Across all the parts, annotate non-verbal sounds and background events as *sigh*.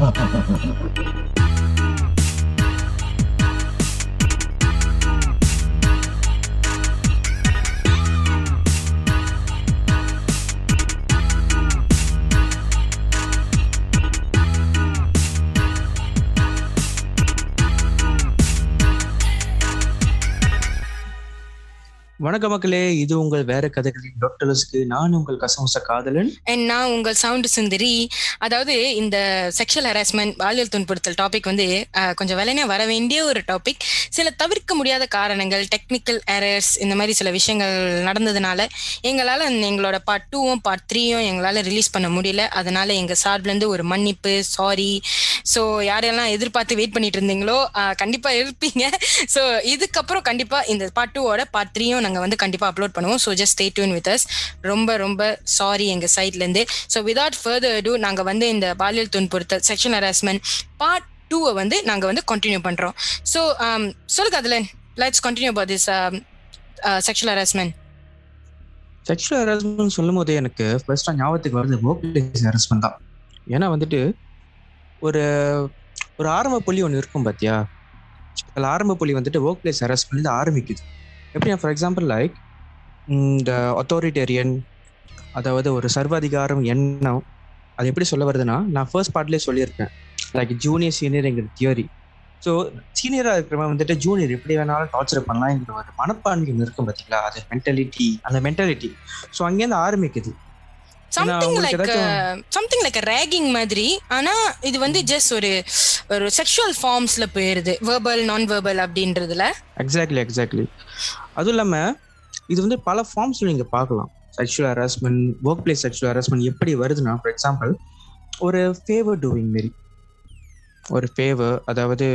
哈哈哈哈哈哈 வணக்க மக்களே. இது உங்கள் வேற கதைகளின் டாக்டர்ஸ்க்கு நான் உங்கள் கசமுச காதலன். அண்ட் நான் உங்கள் சவுண்டு சுந்தரி. அதாவது இந்த செக்ஷுவல் ஹராஸ்மெண்ட் பாலியல் துன்புறுத்தல் டாபிக் வந்து கொஞ்சம் விலைனா வர வேண்டிய ஒரு டாபிக் சில தவிர்க்க முடியாத காரணங்கள் டெக்னிக்கல் எரர்ஸ் இந்த மாதிரி சில விஷயங்கள் நடந்ததுனால எங்களால் எங்களோட பார்ட் டூவும் பார்ட் த்ரீயும் எங்களால் ரிலீஸ் பண்ண முடியல. அதனால எங்கள் சார்பிலேருந்து ஒரு மன்னிப்பு சாரி ஸோ யாரெல்லாம் எதிர்பார்த்து வெயிட் பண்ணிட்டு இருந்தீங்களோ கண்டிப்பாக இருப்பீங்க. ஸோ இதுக்கப்புறம் கண்டிப்பாக இந்த பார்ட் டூவோட பார்ட் த்ரீயும் நாங்கள் வந்து கண்டிப்பாக அப்லோட் பண்ணுவோம். So just stay tuned with us ரொம்ப ரொம்ப சாரி எங்கள் சைட்லேருந்து ஸோ விதவுட் ஃபர்தர் டூ நாங்கள் வந்து இந்த பாலியல் துன்புறுத்தல் செக்ஷன் ஹராஸ்மெண்ட் பார்ட் டூவை வந்து நாங்கள் வந்து கண்டினியூ பண்ணுறோம் ஸோ சொல்லுங்க அதுல let's continue about this sexual harassment sexual harassment சொல்லும் போது எனக்கு ஃபர்ஸ்டாக ஞாபகத்துக்கு வருது ஒர்க் பிளேஸ் ஹராஸ்மெண்ட் தான். ஏன்னா வந்துட்டு ஒரு ஒரு ஆரம்ப புள்ளி ஒன்று இருக்கும் பார்த்தியா அதில் ஆரம்ப புள்ளி வந்துட்டு ஒர்க் பிளேஸ் ஹராஸ்மெண்ட் ஆரம்பிக்குது. எப்படின்னா ஃபார் எக்ஸாம்பிள் லைக் இந்த அத்தாரிட்டேரியன் அதாவது ஒரு சர்வாதிகாரம் எண்ணம் அது எப்படி சொல்ல வருதுன்னா நான் ஃபர்ஸ்ட் பார்ட்லேயே சொல்லியிருக்கேன். லைக் ஜூனியர் சீனியர்ங்கிற தியரி ஸோ சீனியராக இருக்கிறவன் வந்துட்டு ஜூனியர் எப்படி வேணாலும் டார்ச்சர் பண்ணலாம்ங்கிற ஒரு மனப்பான்மை இருக்கும் பார்த்தீங்களா அது மென்டாலிட்டி அந்த மென்டாலிட்டி ஸோ அங்கேருந்து ஆரம்பிக்குது. Something like something like ragging மாதிரி ஆனா இது வந்து ஜஸ்ட் ஒரு ஒரு செக்ஷுவல் ஃபார்ம்ஸ்ல போயிருது. வெர்பல் நான் வெர்பல் அப்படின்றதுல. எக்ஸாக்ட்லி எக்ஸாக்ட்லி அதுவும் இல்லாமல் இது வந்து பல ஃபார்ம்ஸ் நீங்கள் பார்க்கலாம். Sexual harassment work place sexual harassment எப்படி வருதுன்னா ஃபார் எக்ஸாம்பிள் ஒரு ஃபேவர் டூவிங் மாரி. ஒரு ஃபேவர் அதாவது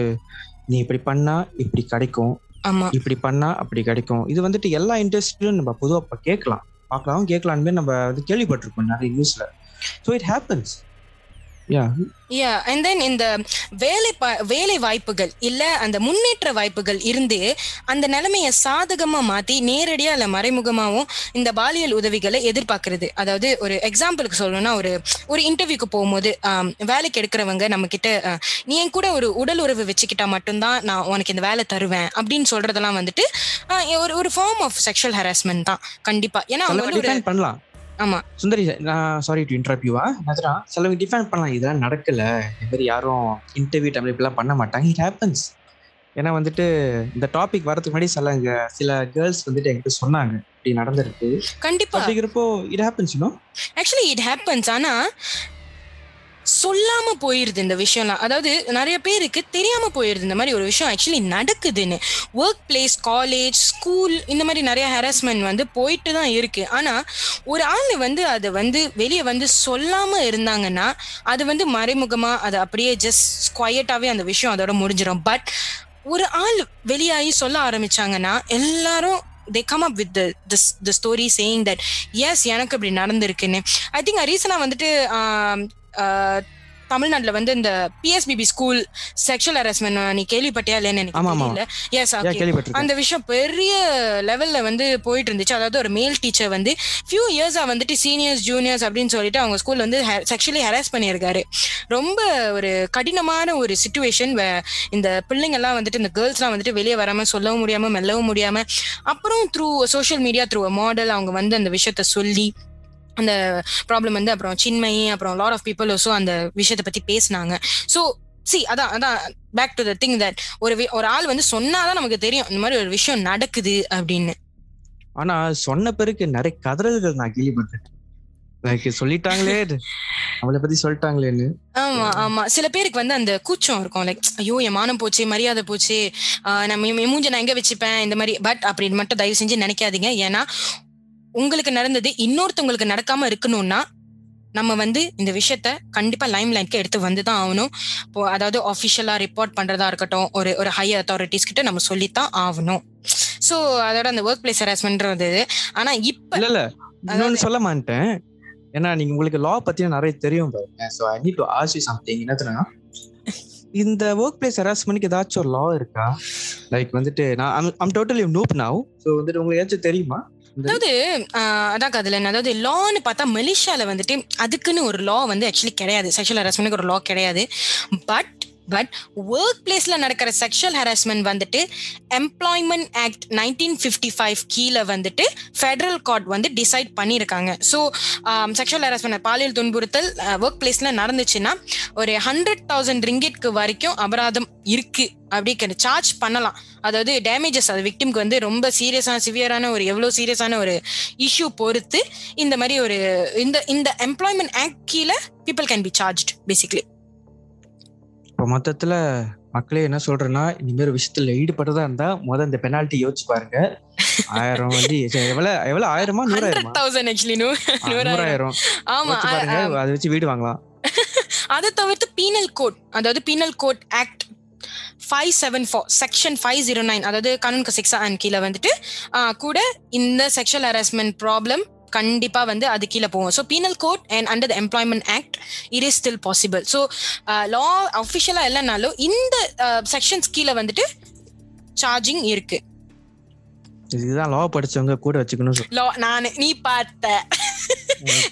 நீ இப்படி பண்ணா இப்படி கிடைக்கும். இப்படி பண்ணா அப்படி கிடைக்கும். இது வந்துட்டு எல்லா இண்டஸ்ட்ரியிலும் நம்ம பொதுவாக கேட்கலாம். பார்க்கலாம் கேட்கலான்னு நம்ம வந்து கேள்விப்பட்டிருக்கோம் நிறைய நியூஸ்ல so it happens yeah and then இந்த வேலை வேலை வாய்ப்புகள் இல்ல அந்த முன்னேற்ற வாய்ப்புகள் இருந்து அந்த நிலைமைய சாதகமா மாத்தி நேரடியா இல்ல மறைமுகமாவும் இந்த பாலியல் உதவிகளை எதிர்பார்க்கிறது. அதாவது ஒரு எக்ஸாம்பிளுக்கு சொல்லணும்னா ஒரு ஒரு இன்டர்வியூக்கு போகும்போது வேலைக்கு எடுக்கிறவங்க நம்ம கிட்ட நீ என் கூட ஒரு உடல் உறவு வச்சுக்கிட்டா மட்டும்தான் நான் உனக்கு இந்த வேலை தருவேன் அப்படின்னு சொல்றதெல்லாம் வந்துட்டு ஒரு ஒரு ஃபார்ம் ஆஃப் செக்ஷுவல் ஹராஸ்மெண்ட் தான் கண்டிப்பா. ஏன்னா அவங்க வந்து ஆமா. சுந்தரி நான் சாரி டு இன்டர்வியூ நதுரா சிலவங்க டிஃபைன் பண்ணலாம். இதெல்லாம் நடக்கல. இந்த மாதிரி யாரும் இன்டர்வியூ டைம்ல இப்படிலாம் பண்ண மாட்டாங்க. இட் ஹேப்பன்ஸ் ஏன்னா வந்துட்டு இந்த டாபிக் வரதுக்கு முன்னாடி சில சில கேர்ள்ஸ் வந்துட்டு என்கிட்ட சொன்னாங்க. இப்படி நடந்திருக்கு. கண்டிப்பா. அப்படிங்கிறப்போ it happens you know actually it happens ஆனா சொல்லாம போயிருது இந்த விஷயம்லாம். அதாவது நிறைய பேருக்கு தெரியாம போயிருது இந்த மாதிரி ஒரு விஷயம் ஆக்சுவலி நடக்குதுன்னு. ஒர்க் பிளேஸ் காலேஜ் ஸ்கூல் இந்த மாதிரி நிறைய ஹராஸ்மெண்ட் வந்து போயிட்டு தான் இருக்கு. ஆனா ஒரு ஆள் வந்து அதை வந்து வெளியே வந்து சொல்லாம இருந்தாங்கன்னா அது வந்து மறைமுகமா அது அப்படியே ஜஸ்ட் குவையட்டாவே அந்த விஷயம் அதோட முடிஞ்சிடும் பட் ஒரு ஆள் வெளியாகி சொல்ல ஆரம்பிச்சாங்கன்னா எல்லாரும் they come up with the story saying that yes எனக்கு இப்படி நடந்திருக்குன்னு. ஐ திங்க் ரீசனாக வந்துட்டு தமிழ்நாட்டுல வந்து இந்த பிஎஸ்பிபி ஸ்கூல் செக்ஷுவல் ஹராஸ்மெண்ட் நீ கேள்விப்பட்டியா இல்லைன்னு எனக்கு எஸ் அந்த விஷயம் பெரிய லெவல்ல வந்து போயிட்டு இருந்துச்சு அதாவது ஒரு மேல் டீச்சர் வந்து ஃபியூ இயர்ஸா வந்துட்டு சீனியர்ஸ் ஜூனியர்ஸ் அப்படின்னு சொல்லிட்டு அவங்க ஸ்கூல்ல வந்து செக்ஷுவலி ஹராஸ் பண்ணியிருக்காரு. ரொம்ப ஒரு கடினமான ஒரு சுச்சுவேஷன் இந்த பிள்ளைங்க எல்லாம் வந்துட்டு இந்த கேர்ள்ஸ்லாம் வந்துட்டு வெளியே வராம சொல்லவும் முடியாம மெல்லவும் முடியாம அப்புறம் through social media through model அவங்க வந்து அந்த விஷயத்த சொல்லி அந்த ப்ராப்ளம் வந்து அப்புறம் சின்மயி அப்புறம் லாட் ஆஃப் பீப்புள் also அந்த விஷயத்த பத்தி பேசினாங்க. ஸோ சி அதான் அதான் back to the thing that ஒரு ஒரு ஆள் வந்து சொன்னாதான் நமக்கு தெரியும் இந்த மாதிரி ஒரு விஷயம் நடக்குது அப்படின்னு. ஆனா சொன்ன பிறகு நிறைய கதறல்கள் நான் கேள்விப்பட்டிருக்கேன். லைக் சொல்லிட்டாங்களே அவளை பத்தி சொல்லிட்டாங்களேன்னு. ஆமா ஆமா. சில பேருக்கு வந்து அந்த கூச்சம் இருக்கும். லைக் ஐயோ என் மானம் போச்சு மரியாதை போச்சு நம்ம மூஞ்ச நான் எங்க வச்சுப்பேன் இந்த மாதிரி. பட் அப்படின்னு மட்டும் தயவு செஞ்சு நினைக்காதீங்க. ஏன்னா உங்களுக்கு நடந்தது இன்னொருத்தவங்களுக்கு நடக்காம இருக்கணும்னா நம்ம வந்து இந்த விஷயத்த கண்டிப்பா லைம் லைனுக்கு எடுத்து வந்து தான் ஆகணும். இப்போ அதாவது ஆஃபிஷியலா ரிப்போர்ட் பண்றதா இருக்கட்டும் ஒரு ஒரு ஹையர் அத்தாரிட்டிஸ் கிட்ட நம்ம சொல்லித்தான் ஆகணும். ஸோ அதோட அந்த ஒர்க் பிளேஸ் ஹராஸ்மெண்ட்றது ஆனா இப்ப இல்ல இல்ல. இன்னொன்னு சொல்ல மாட்டேன். ஏன்னா நீங்க உங்களுக்கு லா பத்தி நிறைய தெரியும் பாருங்க. So I need to ask you something என்னதுன்னா இந்த ஒர்க் பிளேஸ் ஹராஸ்மெண்ட்க்கு ஏதாச்சும் ஒரு லா இருக்கா? லைக் வந்துட்டு நான் I'm totally noob now so வந்துட்டு உங்களுக்கு ஏதாச்சும் தெரியுமா? அதாவது அதான் கதிலன் அதாவது லான்னு பார்த்தா மலேசியால வந்துட்டு அதுக்குன்னு ஒரு லா வந்து ஆக்சுவலி கிடையாது. செக்ஷுவல் ஹராஸ்மெண்ட்க்கு ஒரு லா கிடையாது. பட் பட் ஒர்க் பிளேஸ்ல நடக்கிற செக்ஷுவல் ஹராஸ்மெண்ட் வந்துட்டு employment act nineteen fifty five கீழே வந்துட்டு ஃபெடரல் கோர்ட் வந்து டிசைட் பண்ணியிருக்காங்க ஸோ செக்ஷுவல் ஹராஸ்மெண்ட் பாலியல் துன்புறுத்தல் ஒர்க் பிளேஸ்ல நடந்துச்சுன்னா ஒரு ஹண்ட்ரட் தௌசண்ட் ரிங்கெட்க்கு வரைக்கும் அபராதம் இருக்கு. அப்படி சார்ஜ் பண்ணலாம். அதாவது டேமேஜஸ் அது விக்டிம்க்கு வந்து ரொம்ப சீரியஸான சிவியரான ஒரு எவ்வளோ சீரியஸான ஒரு இஷ்யூ பொறுத்து இந்த மாதிரி ஒரு இந்த இந்த எம்ப்ளாய்மெண்ட் ஆக்ட் கீழே people can be charge basically இப்போ மொத்தத்துல மக்களே என்ன சொல்றேன்னா மாதிரி ஒரு விஷயத்துல ஈடுபட்டதா இருந்தா முத இந்த பெனால்ட்டி யோசிச்சு பாருங்க. ஆயிரம் வந்து எவ்வளவு எவ்வளவு? ஆயிரமா? நூறாயிரமா? தௌசண்ட் ஆக்சுவலி நூறாயிரம். ஆமா அதை வச்சு வீடு வாங்கலாம். *laughs* அதை தவிர்த்து பீனல் கோட் அதாவது penal code act five seven four section five zero nine அதாவது கானூன் சிக்ஸ் அண்ட் கீழே வந்துட்டு கூட இந்த செக்ஷுவல் ஹராஸ்மெண்ட் ப்ராப்ளம் கண்டிப்பா வந்து அது கீழே போகும். So penal code and under the employment act it is still possible so law அஃபிஷியலா இல்லைனாலும் இந்த செக்ஷன்ஸ் கீழே வந்துட்டு சார்ஜிங் இருக்கு. இதுதான் லா படிச்சவங்க கூட வச்சுக்கணும். லா நான் நீ பார்த்த.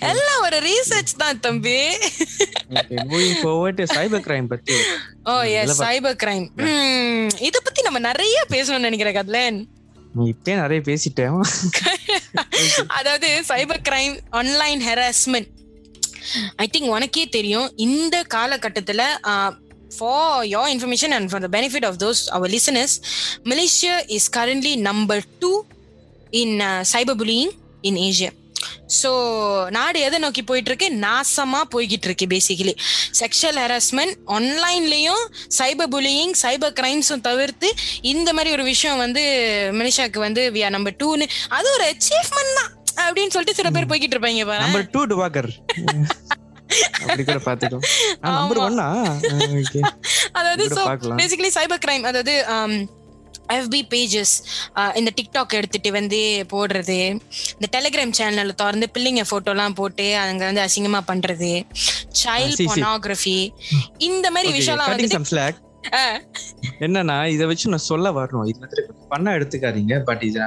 எல்லாம் ஒரு ரீசர்ச் தான் தம்பி. Moving forward சைபர் கிரைம் பத்தி. ஓ எஸ் சைபர் கிரைம் இத பத்தி நம்ம நிறைய பேசணும்னு நினைக்கிறேன் கத்லேன். நீ இப்பயே நிறைய பேசிட்டேன். அதாவது cyber crime online harassment I think உனக்கே தெரியும் இந்த காலகட்டத்தில் for your information and for the benefit of those our listeners Malaysia is currently number two in cyber bullying in Asia so நாடு எதை நோக்கி போயிட்டு இருக்கு நாசமா போய்கிட்டு இருக்கு பேசிக்கலி செக்ஷுவல் ஹராஸ்மெண்ட் ஆன்லைன்லயும் சைபர் புலியிங் சைபர் கிரைம்ஸும் தவிர்த்து இந்த மாதிரி ஒரு விஷயம் வந்து மலேசியாவுக்கு வந்து வி ஆர் நம்பர் டூன்னு அது ஒரு அச்சீவ்மெண்ட் தான் அப்படின்னு சொல்லிட்டு சில பேர் போய்கிட்டு இருப்பாங்க பாரு. நம்பர் டூ டுவாக்கர் அப்படி கூட பாத்துக்கோ நம்பர் ஆமா. ஒன்னா ஓகே அதாவது பார்க்கலாம். பேசிக்கலி சைபர் கிரைம் அதாவது எஃபி பேஜஸ் இந்த டிக்டாக் எடுத்துட்டு வந்து போடுறது இந்த டெலிகிராம் சேனல்ல திறந்து பிள்ளைங்க போட்டோலாம் போட்டு அங்க வந்து அசிங்கமா பண்றது சைல்ட். பொர்னோகிராஃபி இந்த மாதிரி விஷயம்லாம் வந்து என்னன்னா இத வச்சு நான் சொல்ல வரணும். இது ஃபன்னா எடுத்துக்காதீங்க. பட் இது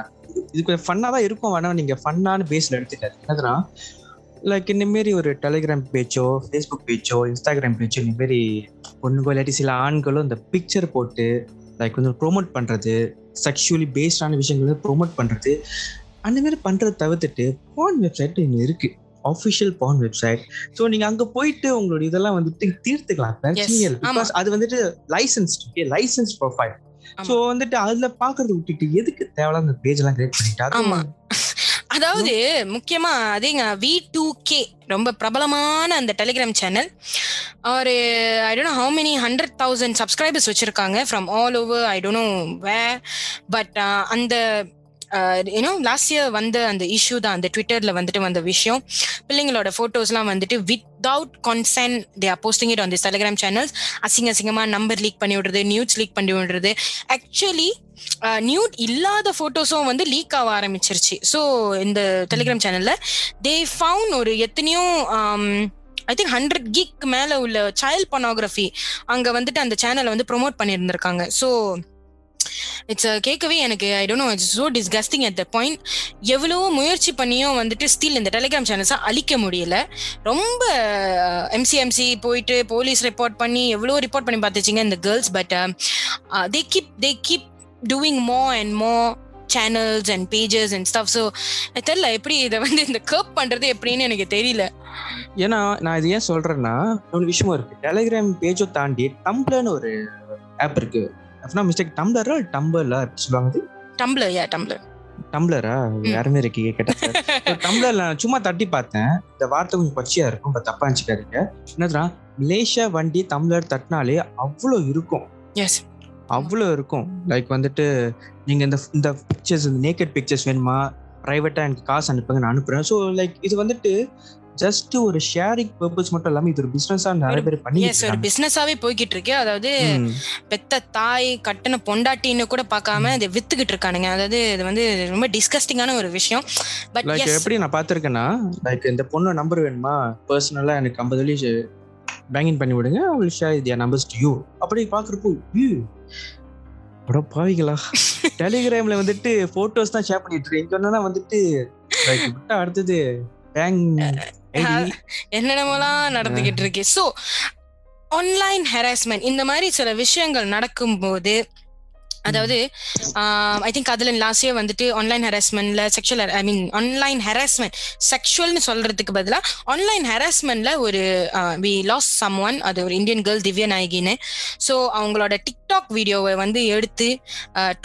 இது கொஞ்சம் ஃபன்னா தான் இருக்கும். வேணா நீங்க ஃபன்னான பேஸ்ல எடுத்துக்காதீங்க. என்னதுன்னா லைக் இந்த மாரி ஒரு டெலிகிராம் பேஜோ ஃபேஸ்புக் பேஜோ இன்ஸ்டாகிராம் பேஜோ இந்த மாரி பொண்ணுங்களோ இல்லாட்டி சில ஆண்களும் இந்த பிக்சர் போட்டு லைக் வந்து ப்ரோமோட் பண்றது செக்ஷுவலி பேஸ்டான விஷயங்களை ப்ரோமோட் பண்றது அந்த மாதிரி பண்றதை தவிர்த்துட்டு பான் வெப்சைட் இங்க இருக்கு. ஆஃபிஷியல் பான் வெப்சைட் ஸோ நீங்க அங்க போயிட்டு உங்களோட இதெல்லாம் வந்துட்டு தீர்த்துக்கலாம். பிரச்சனை இல்லை. பிகாஸ் அது வந்துட்டு லைசன்ஸ் லைசன்ஸ் ப்ரொஃபைல். ஸோ வந்துட்டு அதுல பாக்குறத விட்டுட்டு எதுக்கு தேவையில்லாத அந்த பேஜ் எல்லாம் கிரியேட் பண்ணிட்டு அதாவது முக்கியமா அதேங்க வி டூ கே ரொம்ப பிரபலமான அந்த டெலிகிராம் சேனல் ஒரு I don't how many hundred thousand subscribers வச்சிருக்காங்க from all over I don't know way but அந்த யூனோ லாஸ்ட் இயர் வந்த அந்த இஷ்யூ தான் அந்த ட்விட்டர்ல வந்துட்டு வந்த விஷயம். பிள்ளைங்களோட போட்டோஸ்லாம் வந்துட்டு without consent they are posting it on this Telegram channels அசிங்க அசிங்கமா நம்பர் லீக் பண்ணி விடுறது நியூஸ் லீக் பண்ணி விடுறது. ஆக்சுவலி நியூட் uh, இல்லாத போட்டோஸும் வந்து லீக் ஆக ஆரம்பிச்சிருச்சு. ஸோ இந்த டெலிகிராம் சேனல்ல தே ஃபவுண்ட் ஒரு எத்தனையோ ஐ திங்க் ஹண்ட்ரட் கிக் மேல உள்ள சைல்ட் பொனோகிராஃபி அங்க வந்துட்டு அந்த சேனலை வந்து ப்ரொமோட் பண்ணியிருந்திருக்காங்க. ஸோ இட்ஸ் uh, கேட்கவே எனக்கு I don't know it's so disgusting at the point எவ்வளவோ முயற்சி பண்ணியும் வந்துட்டு ஸ்டில் இந்த டெலிகிராம் சேனல்ஸை அழிக்க முடியல. ரொம்ப uh, எம்சிஎம்சி போயிட்டு போலீஸ் ரிப்போர்ட் பண்ணி எவ்வளோ ரிப்போர்ட் பண்ணி பார்த்துச்சிங்க இந்த girls but they keep they keep doing more and more channels and pages and stuff so தெரியல எப்படி இதை வந்து இந்த கர்ப் பண்றது எப்படின்னு எனக்கு தெரியல. ஏன்னா நான் இது ஏன் சொல்றேன்னா ஒரு விஷயமும் இருக்கு. டெலிகிராம் பேஜோ தாண்டி டம்ப்ளர்னு ஒரு ஆப் இருக்கு. மிஸ்டேக் டம்ளரா டம்பர்ல சொல்லுவாங்க? டம்ளர் யா டம்ளர் டம்ளரா யாருமே இருக்கு கேட்ட. டம்ளர்ல நான் சும்மா தட்டி பார்த்தேன். இந்த வார்த்தை கொஞ்சம் பச்சையா இருக்கும் பட் தப்பா நினைச்சுக்காதீங்க என்னதுன்னா மலேசியா வண்டி டம்ளர் தட்டினாலே அவ்வளோ இருக்கும். எஸ் அவ்வளோ இருக்கும். லைக் வந்துட்டு நீங்க இந்த இந்த பிக்சர்ஸ் இந்த நேக்கட் பிக்சர்ஸ் வேணுமா? ப்ரைவேட்டா எனக்கு காசு அனுப்புங்க நான் அனுப்புறேன். ஸோ லைக் இது வந்துட்டு ஜஸ்ட் ஒரு ஷேரிங் பர்பஸ் மட்டும் இல்லாம இது ஒரு பிசினஸா நிறைய பேர் பண்ணி ஒரு பிசினஸாவே போய்கிட்டு இருக்கு அதாவது பெத்த தாய் கட்டின பொண்டாட்டின்னு கூட பார்க்காம இதை வித்துக்கிட்டு இருக்கானுங்க. அதாவது இது வந்து ரொம்ப டிஸ்கஸ்டிங்கான ஒரு விஷயம். பட் லைக் எப்படி நான் பார்த்துருக்கேன்னா லைக் இந்த பொண்ணு நம்பர் வேணுமா? பர்சனலா எனக்கு ஐம்பது வழி பேங்கிங் பண்ணி விடுங்க. அவள் ஷேர் இது நம்பர்ஸ் டு யூ அப்படி பார்க்குறப்போ யூ அட பாவிகளா. *laughs* டெலிகிராம்ல வந்துட்டு போட்டோஸ் தான் ஷேர் பண்ணிட்டு இருக்கேன். வந்துட்டு விட்டா அடுத்தது பேங் என்னென்னமோலாம் நடந்துகிட்டு இருக்கு ஸோ ஆன்லைன் ஹெராஸ்மெண்ட் இந்த மாதிரி சில விஷயங்கள் நடக்கும்போது அதாவது ஐ திங்க் அதுல லாஸ்ட் இயர் வந்துட்டு online ஹராஸ்மெண்ட்ல sexual I mean online harassment செக்ஷுவல்னு சொல்றதுக்கு பதிலா ஆன்லைன் ஹராஸ்மெண்ட்ல ஒரு வி லாஸ் சம் ஒன் அது ஒரு இந்தியன் கேர்ள் திவ்ய நாயகின்னு. ஸோ அவங்களோட டிக்டாக் வீடியோவை வந்து எடுத்து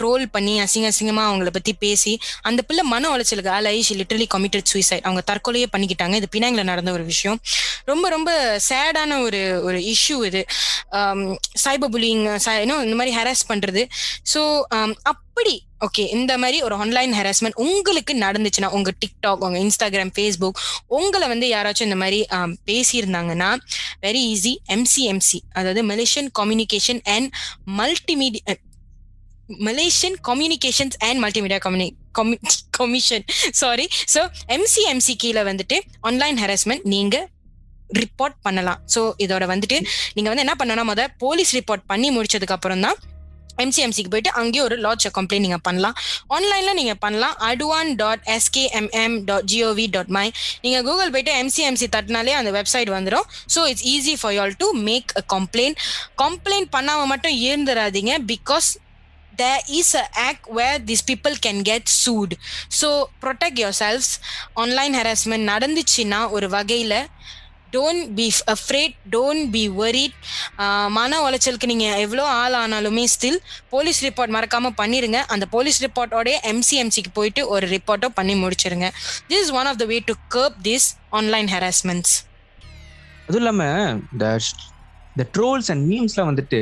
ட்ரோல் பண்ணி அசிங்க அசிங்கமா அவங்கள பத்தி பேசி அந்த பிள்ளை மன உளைச்சலுக்கு ஆளாயி ஷி லிட்டரலி கமிட்டட் சூசைட் அவங்க தற்கொலையே பண்ணிக்கிட்டாங்க. இது பினாங்கில் நடந்த ஒரு விஷயம். ரொம்ப ரொம்ப சேடான ஒரு ஒரு இஷ்யூ இது. சைபர் புலிங் இந்த மாதிரி ஹராஸ் பண்றது. ஸோ um, அப்படி ஓகே இந்த மாதிரி ஒரு ஆன்லைன் ஹராஸ்மெண்ட் உங்களுக்கு நடந்துச்சுன்னா உங்க டிக்டாக் உங்க இன்ஸ்டாகிராம் ஃபேஸ்புக் உங்களை வந்து யாராச்சும் இந்த மாதிரி um, பேசியிருந்தாங்கன்னா வெரி ஈஸி எம்சிஎம்சி அதாவது Malaysian communication and multimedia Malaysian communications and multimedia communi commission sorry so MCMC கீழே வந்துட்டு ஆன்லைன் ஹெராஸ்மெண்ட் நீங்க ரிப்போர்ட் பண்ணலாம். ஸோ இதோட வந்துட்டு நீங்க வந்து என்ன பண்ணணும் முத போலீஸ் ரிப்போர்ட் பண்ணி முடிச்சதுக்கு அப்புறம் தான் எம்சிஎம்சிக்கு போயிட்டு அங்கேயே ஒரு லாட்ஜ் கம்ப்ளைண்ட் நீங்க பண்ணலாம். ஆன்லைன்ல நீங்க பண்ணலாம். அடுவான் dot SKMM dot GOV dot MY நீங்க கூகுள் போயிட்டு எம்சிஎம்சி தட்டினாலே அந்த வெப்சைட் வந்துடும் so it's easy for y'all to make a complaint complaint பண்ணாம மட்டும் இருந்துடாதீங்க because there is a act where these people can get sued. So protect yourselves. Online harassment நடந்துச்சுன்னா ஒரு வகையில் don't be afraid don't be worried மன உளைச்சலுக்கு நீங்க எவ்வளோ ஆள் ஆனாலுமே ஸ்டில் போலீஸ் ரிப்போர்ட் மறக்காம பண்ணிருங்க. அந்த போலீஸ் ரிப்போர்ட்டோடய எம்சிஎம்சிக்கு போயிட்டு ஒரு ரிப்போர்ட்டோ பண்ணி முடிச்சிருங்க. This is one of the way to curb this online harassments அதுவும் இல்லாமல் இந்த இந்த ட்ரோல்ஸ் அண்ட் மீம்ஸ்லாம் வந்துட்டு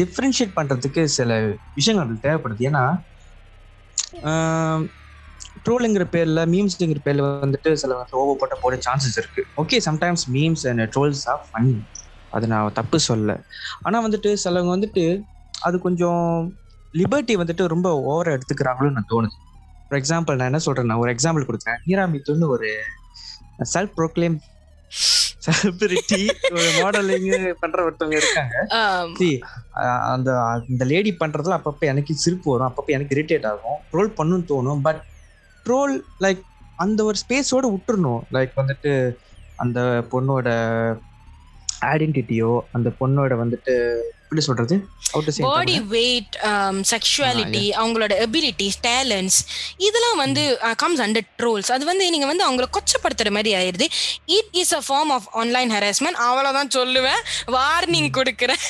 டிஃப்ரென்ஷியேட் பண்றதுக்கு சில விஷயங்கள் தேவைப்படுது. ஏன்னா ட்ரோலுங்கிற பேர்ல மீம்ஸ்ங்கிற பேர்ல வந்துட்டு சில ஓவர் போட்ட போட சான்சஸ் இருக்கு. Okay sometimes memes and trolls are fun அது நான் தப்பு சொல்ல ஆனா வந்துட்டு சிலவங்க வந்துட்டு அது கொஞ்சம் லிபர்ட்டி வந்துட்டு ரொம்ப ஓவரா எடுத்துக்கிறாங்களோன்னு நான் தோணுது. ஃபார் எக்ஸாம்பிள் நான் என்ன சொல்றேன்னா ஒரு எக்ஸாம்பிள் கொடுக்குறேன். நீராமித்துன்னு ஒரு செல்ஃப் ப்ரோக்ளைம் செலிபிரிட்டி ஒரு மாடலிங் பண்ற ஒருத்தவங்க இருக்காங்க. அந்த அந்த லேடி பண்றதுல அப்பப்ப எனக்கு சிரிப்பு வரும் அப்பப்ப எனக்கு இரிட்டேட் ஆகும். ட்ரோல் பண்ணுன்னு தோணும் பட் ட்ரோல் லைக் அந்த ஒரு ஸ்பேஸோட விட்டுறணும். லைக் வந்துட்டு அந்த பொண்ணோட ஐடென்டிட்டியோ அந்த பொண்ணோட வந்துட்டு எப்படி சொல்றது? பாடி வெயிட் செக்ஷுவாலிட்டி அவங்களோட எபிலிட்டிஸ் டேலண்ட்ஸ் இதெல்லாம் வந்து கம்ஸ் அண்டர் ட்ரோல்ஸ் அது வந்து நீங்க வந்து அவங்கள கொச்சப்படுத்துற மாதிரி ஆயிருது. It is a form of online harassment அவ்வளவுதான் சொல்லுவேன். வார்னிங் கொடுக்குறேன்.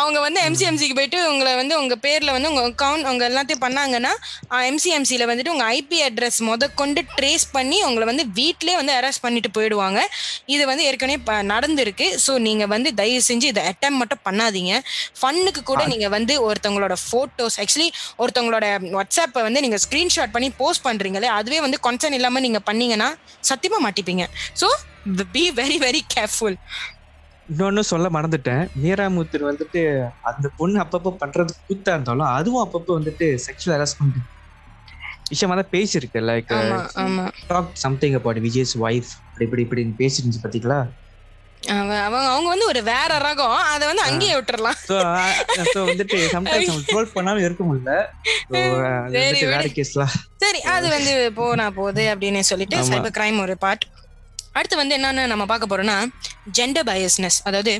அவங்க வந்து எம்சிஎம்சிக்கு போயிட்டு உங்களை வந்து உங்க பேர்ல வந்து உங்க அக்கௌண்ட் அவங்க எல்லாத்தையும் பண்ணாங்கன்னா எம்சிஎம்சியில வந்துட்டு உங்க ஐபி அட்ரஸ் முத கொண்டு ட்ரேஸ் பண்ணி உங்களை வந்து வீட்லயே வந்து அரெஸ்ட் பண்ணிட்டு போயிடுவாங்க. இது வந்து ஏற்கனவே நடந்திருக்கு. ஸோ நீங்க வந்து தயவு செஞ்சு இதை அட்டம் மட்டும் பண்ணாதீங்க. ஃபன்னுக்கு கூட நீங்க வந்து ஒருத்தவங்களோட போட்டோஸ் ஆக்சுவலி ஒருத்தவங்களோட வாட்ஸ்அப்பை வந்து நீங்க ஸ்கிரீன்ஷாட் பண்ணி போஸ்ட் பண்றீங்களே அதுவே வந்து கன்சர்ன் இல்லாம நீங்க பண்ணீங்கன்னா சத்தியமா மாட்டிப்பீங்க. So be very very careful இன்னொன்னு சொல்ல மறந்துட்டேன். மீராமுத்தர் வந்துட்டு அந்த பொண்ணு அப்பப்போ பண்றது கூத்தா இருந்தாலும் அதுவும் அப்பப்போ வந்துட்டு செக்ஷுவல் ஹராஸ்மெண்ட் விஷயமா தான் பேசியிருக்கு. Like talk something about Vijay's wife இப்படி இப்படி பேசிருந்துச்சு பாத்தீங்களா? அவங்க அவங்க வந்து ஒரு வேற ரகம். அதை வந்து அங்கேயே விட்டுறலாம். சோ வந்துட்டு சம்டைம்ஸ் அவங்க ட்ரோல் பண்ணாம இருக்க முடியல. வேற கேஸ்லாம் சரி அது வந்து போனா போகுது அப்படின்னு சொல்லிட்டு சைபர் கிரைம் ஒரு பார்ட் அடுத்து வந்து என்னன்னு நம்ம பார்க்க போறோம்னா ஜெண்டர் பயஸ்னஸ் அதாவது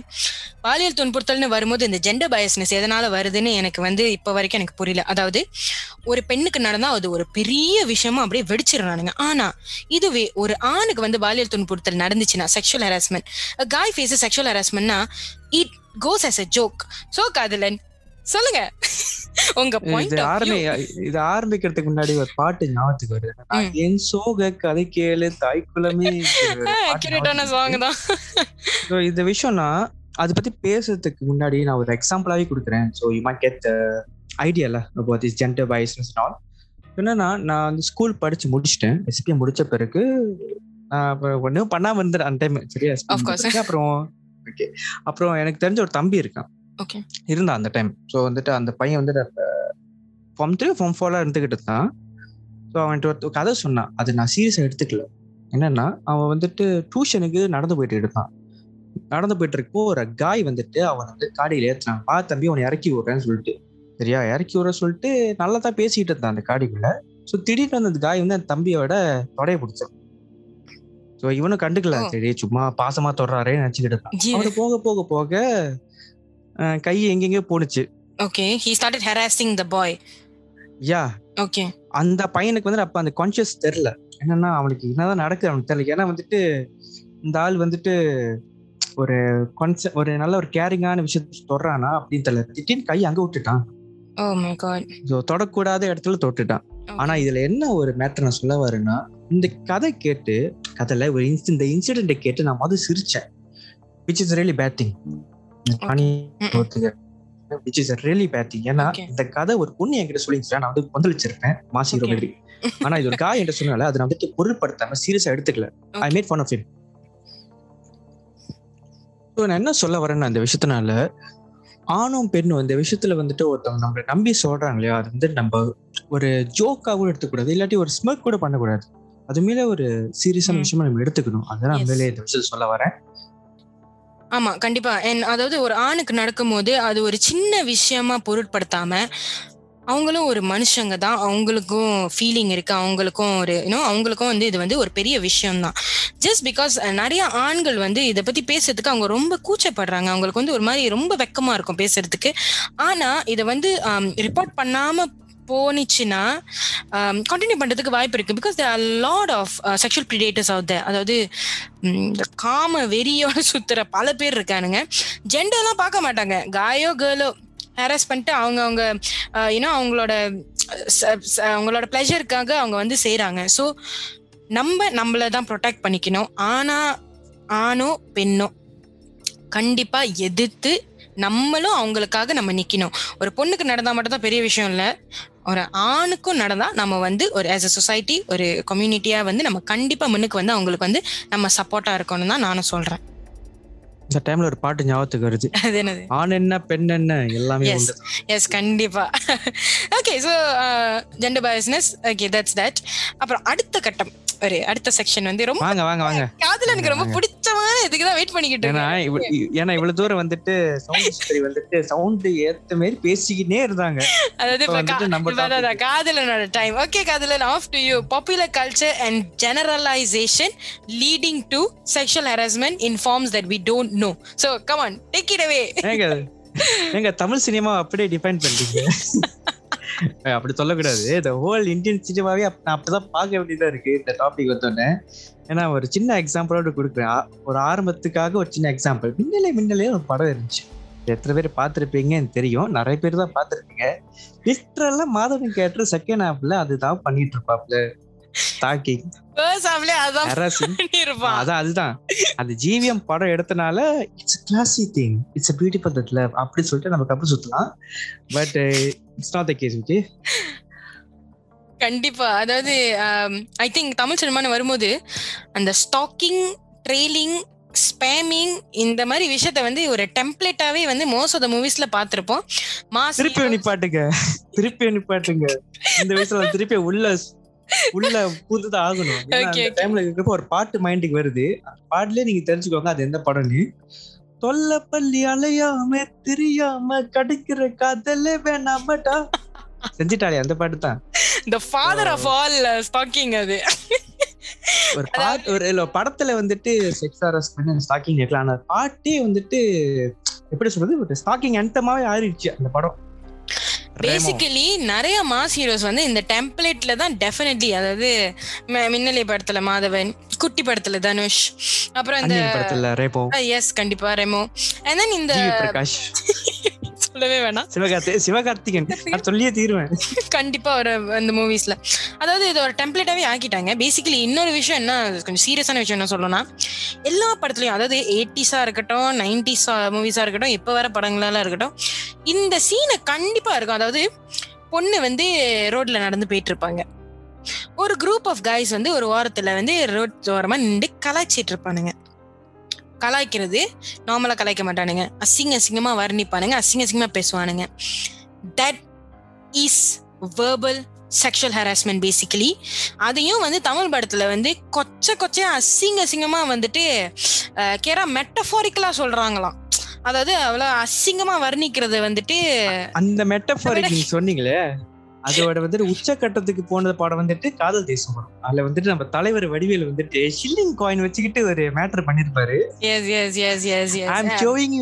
பாலியல் துன்புறுத்தல்னு வரும்போது இந்த ஜெண்டர் பயஸ்னஸ் எதனால வருதுன்னு எனக்கு வந்து இப்போ வரைக்கும் எனக்கு புரியல. அதாவது ஒரு பெண்ணுக்கு நடந்தா அது ஒரு பெரிய விஷயமா அப்படியே வெடிச்சிடறானுங்க. ஆனா இதுவே ஒரு ஆணுக்கு வந்து பாலியல் துன்புறுத்தல் நடந்துச்சுன்னா sexual harassment guy face sexual ஹராஸ்மெண்ட்னா it goes as a joke so காதலன் சொல்லுங்க. உங்க இது ஆரம்பி இது ஆரம்பிக்கிறதுக்கு முன்னாடி ஒரு பாட்டு ஞாபகத்துக்கு வருது. என் சோக கதை கேளு தாய்க்குலமே சாங் தான். இந்த விஷயம்னா அதை பத்தி பேசுறதுக்கு முன்னாடி நான் ஒரு எக்ஸாம்பிளாவே கொடுக்குறேன். ஸோ யூ மைட் கெட் ஐடியால about this gender biasness all என்னன்னா நான் வந்து ஸ்கூல் படிச்சு முடிச்சிட்டேன். எஸ்பி முடிச்ச பிறகு ஒன்றும் பண்ணாம இருந்தேன் அந்த டைம் சரியா? அப்புறம் ஓகே அப்புறம் எனக்கு தெரிஞ்ச ஒரு தம்பி இருக்கான். இருந்தான் அந்த டைம் ஸோ வந்துட்டு அந்த பையன் வந்துட்டு ஃபார்ம் த்ரீ ஃபார்ம் ஃபோர்லாம் இருந்துகிட்டு தான் ஸோ அவன்ட்டு ஒரு கதை சொன்னான். அது நான் சீரியஸாக எடுத்துக்கல. என்னன்னா அவன் வந்துட்டு டியூஷனுக்கு நடந்து போயிட்டு இருக்கான். நடந்து போயிட்டு இருக்கப்போ ஒரு காய் வந்துட்டு அவன் வந்து காடியில் ஏத்துனான் பா தம்பி அவனை இறக்கி விடுறேன்னு சொல்லிட்டு. சரியா? இறக்கி விட சொல்லிட்டு நல்லா தான் பேசிக்கிட்டு இருந்தான் அந்த காடிக்குள்ள. ஸோ திடீர்னு வந்து அந்த காய் வந்து அந்த தம்பியோட தொடைய பிடிச்சோம் ஸோ இவனும் கண்டுக்கல. சரி சும்மா பாசமா தொடுறாரே நினைச்சுக்கிட்டு இருந்தான் போக போக போக கை எங்கெங்கயோ போணுச்சு. Okay he started harassing the boy yeah. Okay அந்த பையனுக்கு வந்து அப்ப அந்த கான்சியஸ் தெரியல. என்னன்னா அவனுக்கு என்னதான் நடக்குது அவனுக்கு தெரியல. ஏன்னா வந்துட்டு இந்த ஆள் வந்துட்டு ஒரு கான்செ ஒரு நல்ல ஒரு கேரிங்கான விஷயத்த தொடுறானா அப்படின்னு தெரியல. திடீர்னு கை அங்க விட்டுட்டான். ஓ மை காட் ஸோ தொடக்கூடாத இடத்துல தொட்டுட்டான். ஆனா இதுல என்ன ஒரு மேட்டர் நான் சொல்ல வரேன்னா இந்த கதை கேட்டு கதையில ஒரு இந்த இன்சிடென்ட்டை கேட்டு நான் முதல் சிரிச்சேன். Which is really bad thing which is really bad thing ஏன்னா. இந்த கதை ஒரு பொண்ணு என்கிட்ட சொல்லிருந்துச்சா நான் வந்து கொந்தளிச்சிருப்பேன். மாசி. மாதிரி ஆனா இது ஒரு காய் என்று சொன்னால அதை வந்துட்டு பொருட்படுத்தாம சீரியஸா எடுத்துக்கல. I made fun of it நான் என்ன சொல்ல வரேன்னா இந்த விஷயத்தினால ஆணும் பெண்ணும் இந்த விஷயத்துல வந்துட்டு ஒருத்தவங்க நம்மளை நம்பி சொல்றாங்க இல்லையா? அது வந்து நம்ம ஒரு ஜோக்கா கூட எடுத்துக்கூடாது. இல்லாட்டி ஒரு ஸ்மர்க் கூட பண்ணக்கூடாது. அது மேல ஒரு சீரியஸான. விஷயமா நம்ம எடுத்துக்கணும். Yes. உண்மையிலே இந்த விஷயத்த சொல்ல வரேன். ஆமா கண்டிப்பா. என் அதாவது ஒரு ஆணுக்கு நடக்கும்போது அது ஒரு சின்ன விஷயமா பொருட்படுத்தாம அவங்களும் ஒரு மனுஷங்க தான். அவங்களுக்கும் ஃபீலிங் இருக்கு. அவங்களுக்கும் ஒரு இன்னும் அவங்களுக்கும் வந்து இது வந்து ஒரு பெரிய விஷயம் தான் ஜஸ்ட் பிகாஸ் நிறைய ஆண்கள் வந்து இதை பத்தி பேசுறதுக்கு அவங்க ரொம்ப கூச்சப்படுறாங்க. அவங்களுக்கு வந்து ஒரு மாதிரி ரொம்ப வெக்கமா இருக்கும் பேசுறதுக்கு. ஆனா இதை வந்து ரிப்போர்ட் பண்ணாம போனிச்சுன்னா கண்டினியூ பண்றதுக்கு வாய்ப்பு இருக்கு. Because there lot of sexual predators ஆகுது அதாவது இந்த காம வெறியோட சுத்துற பல பேர் இருக்கானுங்க. ஜெண்டர்லாம் பார்க்க மாட்டாங்க. காயோ கேர்ளோ ஹேரஸ் பண்ணிட்டு அவங்க அவங்க ஏன்னா அவங்களோட ச- அவங்களோட ப்ளஷருக்காக அவங்க வந்து செய்கிறாங்க ஸோ நம்ம நம்மள தான் ப்ரொடெக்ட் பண்ணிக்கணும். ஆனா ஆணோ பெண்ணோ கண்டிப்பா எதிர்த்து நம்மளும் அவங்களுக்காக நம்ம நிக்கணும். ஒரு பொண்ணுக்கு நடந்தா மட்டும் தான் பெரிய விஷயம் இல்ல. ஒரு ஆணுக்கும் நடந்தா நம்ம வந்து ஒரு ஆஸ் அ சொசைட்டி ஒரு கம்யூனிட்டியா வந்து நம்ம கண்டிப்பா முன்னுக்கு வந்து அவங்களுக்கு வந்து நம்ம சப்போர்ட்டா இருக்கணும் தான் நானும் சொல்றேன். இந்த டைம்ல ஒரு பாட்டு ஞாபகத்துக்கு வருது. அது என்னது? ஆண் என்ன பெண் என்ன? எல்லாமே Yes. உண்டு. எஸ் கண்டிப்பா. Okay so gender biasness okay that's that அப்புறம் அடுத்த கட்டம். ஒரு அடுத்த செக்ஷன் வந்து ரொம்ப வாங்க வாங்க வாங்க. காதுல எனக்கு ரொம்ப பிடிச்சமான இதுக்கு தான் வெயிட் பண்ணிக்கிட்டு இருக்கேன். ஏன்னா இவ்வளவு தூரம் வந்துட்டு சவுண்ட் வந்துட்டு சவுண்ட் ஏத்த மாதிரி பேசிக்கிட்டே இருந்தாங்க. அதாவது. காதலனோட டைம் ஓகே காதலன் of to you popular culture and generalisation leading to sexual harassment in forms that we don't know so come on take it away ஏங்க தமிழ் சினிமா அப்படியே டிஃபைன் ஏய், *laughs* அப்படி சொல்லக்கூடாது. இந்த ஹோல் இந்தியன் சினிமாவே நான் அப்படிதான் பார்க்க வேண்டியதா இருக்கு இந்த டாபிக் வந்தோடனே ஏன்னா ஒரு சின்ன எக்ஸாம்பிளோட கொடுக்குறேன். ஒரு ஆரம்பத்துக்காக ஒரு சின்ன எக்ஸாம்பிள் மின்னலே மின்னலே ஒரு படம் இருந்துச்சு. எத்தனை பேர் பார்த்துருப்பீங்கன்னு தெரியும். நிறைய பேர் தான் பார்த்துருப்பீங்க. லிட்ரலாக மாதவன் கேட்டு செகண்ட் ஹாஃப்ல அதுதான் பண்ணிட்டு இருப்பாப்ல. ஸ்டாக்கிங் அதுதான். அந்த ஜிவிஎம் படம் எடுத்தனால it's classy thing it's beautiful that love அப்படி சொல்லிட்டு நம்ம கப்பு சுத்தலாம். But it's not the case okay கண்டிப்பா. அதாவது ஐ திங்க் தமிழ் சினிமான்னு வரும்போது அந்த ஸ்டாக்கிங் ட்ரெயிலிங் ஸ்பேமிங் இந்த மாதிரி விஷயத்த வந்து ஒரு டெம்ப்ளேட்டாவே வந்து மோஸ்ட் ஆஃப் த மூவிஸ்ல பார்த்திருப்போம். மாஸ் திருப்பி நிப்பாட்டுங்க திருப்பி நிப்பாட்டுங்க இந்த வயசுல திருப்பி உள்ள உள்ள புதுதான் ஆகணும். டைம்ல இருக்கப்ப ஒரு பாட்டு மைண்டுக்கு வருது. பாட்டுலயே நீங்க தெரிஞ்சுக்கோங்க அது எந்த படம்னு தொல்ல பள்ளி அலையாம தெரியாம கிடைக்கிற காதலே வேணாமட்டா செஞ்சிட்டாலே அந்த பாட்டு தான் the father of all stalking அது. ஒரு பாட்டு ஒரு இல்ல படத்துல வந்துட்டு செக்ஸ் ஹாரஸ் பண்ணி அந்த ஸ்டாக்கிங் இருக்கலாம் ஆனா பாட்டே வந்துட்டு எப்படி சொல்றது? ஒரு ஸ்டாக்கிங் அந்தமாவே ஆறிடுச்சு அந்த படம். பேசிக்கலி நிறைய மாஸ் ஹீரோஸ் வந்து இந்த டெம்ப்ளேட்ல தான் டெஃபினெட்லி அதாவது மின்னலை படத்துல மாதவன் குட்டி படத்துல தனுஷ் அப்புறம் இந்த எஸ் கண்டிப்பா ரெமோ. அண்ட் தென் இந்த *laughs* சொல்லவே வேணாம். சிவகார்த்தி சிவகார்த்திகன் நான் சொல்லியே தீருவேன். கண்டிப்பா ஒரு அந்த மூவிஸ்ல அதாவது இது ஒரு டெம்ப்ளேட்டாவே ஆக்கிட்டாங்க. பேசிக்கலி இன்னொரு விஷயம் என்ன கொஞ்சம் சீரியஸான விஷயம் என்ன சொல்லணும்னா எல்லா படத்துலயும் அதாவது எயிட்டிஸா இருக்கட்டும் நைன்டிஸ் மூவிஸா இருக்கட்டும் இப்ப வர படங்களெல்லாம் இருக்கட்டும் இந்த சீனை கண்டிப்பா இருக்கும். அதாவது பொண்ணு வந்து ரோட்ல நடந்து போயிட்டு இருப்பாங்க ஒரு குரூப் ஆஃப் கைஸ் வந்து ஒரு ஓரத்துல வந்து ரோட் ஓரமா நின்று கலாய்ச்சிட்டு இருப்பானுங்க கலாய்க்கிறது நார்மலா கலாய்க்க மாட்டானுங்க. அசிங்க அசிங்கமா வர்ணிப்பானுங்க அசிங்க அசிங்கமா பேசுவானுங்க. That is verbal sexual harassment basically அதையும் வந்து தமிழ் படத்துல வந்து கொச்ச கொச்சையா அசிங்க அசிங்கமா வந்துட்டு கேரா மெட்டஃபாரிக்கலா சொல்றாங்களாம். அதாவது அவ்வளவு அசிங்கமா வர்ணிக்கிறது வந்துட்டு அந்த மெட்டஃபாரிக் சொன்னீங்களே. அதோட வந்துட்டு உச்சக்கட்டத்துக்கு போன படம் வந்துட்டு காதல் தேசம் படம் அதுல வந்துட்டு நம்ம தலைவர் வடிவேல் வந்துட்டு ஷில்லிங் காயின் வச்சுக்கிட்டு ஒரு மேட்டர் பண்ணிருப்பாரு.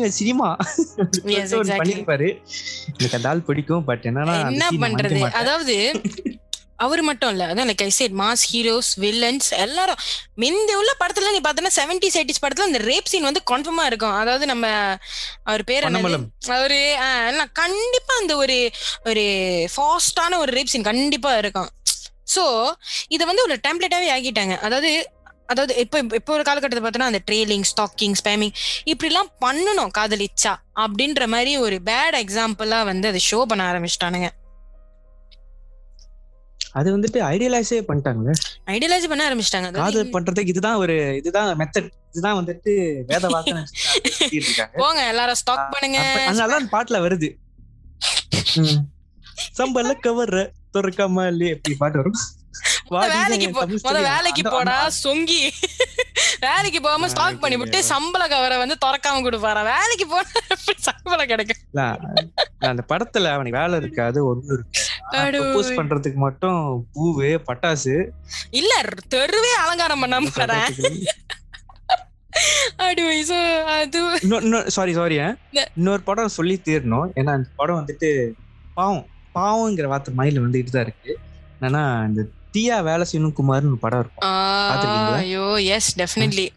சினிமா. பண்ணிருப்பாரு. எனக்கு அந்த ஆள் பிடிக்கும் பட் என்னன்னா என்ன பண்றது. அதாவது அவர் மட்டும் இல்ல. அதான் like I said mass heroes villains எல்லாரும். முந்தி உள்ள படத்துல நீ பார்த்தனா செவன்டி எயிட்டிஸ் படத்துல இந்த ரேப் சீன் வந்து கன்ஃபார்மா இருக்கும். அதாவது நம்ம அவர் பேர் பொன்னம்பலம். அவரு கண்டிப்பா அந்த ஒரு ஒரு ஃபாஸ்டான ஒரு ரேப் சீன் கண்டிப்பா இருக்கும். சோ இத வந்து ஒரு டெம்ப்ளேட்டாவே ஆக்கிட்டாங்க. அதாவது அதாவது இப்ப இப்போ ஒரு காலகட்டத்தை பார்த்தோன்னா அந்த ட்ரெயிலிங் ஸ்டாக்கிங் ஸ்பேமிங் இப்படிலாம் பண்ணணும் காதலிச்சா அப்படின்ற மாதிரி ஒரு பேட் எக்ஸாம்பிளா வந்து அதை ஷோ பண்ண ஆரம்பிச்சிட்டானுங்க. அது வந்துட்டு ஐடியலைஸே பண்ணிட்டாங்க ஐடியலைஸ் பண்ண ஆரம்பிச்சிட்டாங்க. காதல் பண்றதுக்கு இதுதான் ஒரு இதுதான் மெத்தட் இதுதான் வந்துட்டு வேத இருக்காங்க *laughs* போங்க எல்லாரும் ஸ்டாக் பண்ணுங்க. அதனால அந்த பாட்டுல வருது. ம். சம்பல்ல கவர்ற துறக்காம இல்லையே எப்படி பாட்டு வரும். வேலைக்கு போ முத. வேலைக்கு போடா சொங்கி. *laughs* வேலைக்கு போகாம ஸ்டாக் பண்ணி விட்டு சம்பள கவரை வந்து திறக்காம கொடுப்பாரா? வேலைக்கு போனா சம்பளம் கிடைக்கும்? இல்ல, அந்த படத்துல அவனுக்கு வேலை இருக்காது ஒண்ணு இருக்கு பண்றதுக்கு மட்டும் பூவு பட்டாசு. இல்ல தெருவே அலங்காரம் பண்ணாம அது சாரி சாரி. இன்னொரு படம் சொல்லி தீரணும். ஏன்னா அந்த படம் வந்துட்டு பாவம் பாவங்கிற வார்த்தை மைண்ட்ல வந்துட்டு தான் இருக்கு. என்னன்னா இந்த தியா வேலை செய்யணும் குமார்னு படம் இருக்கும்? ஐயோ எஸ் டெஃபினெட்லி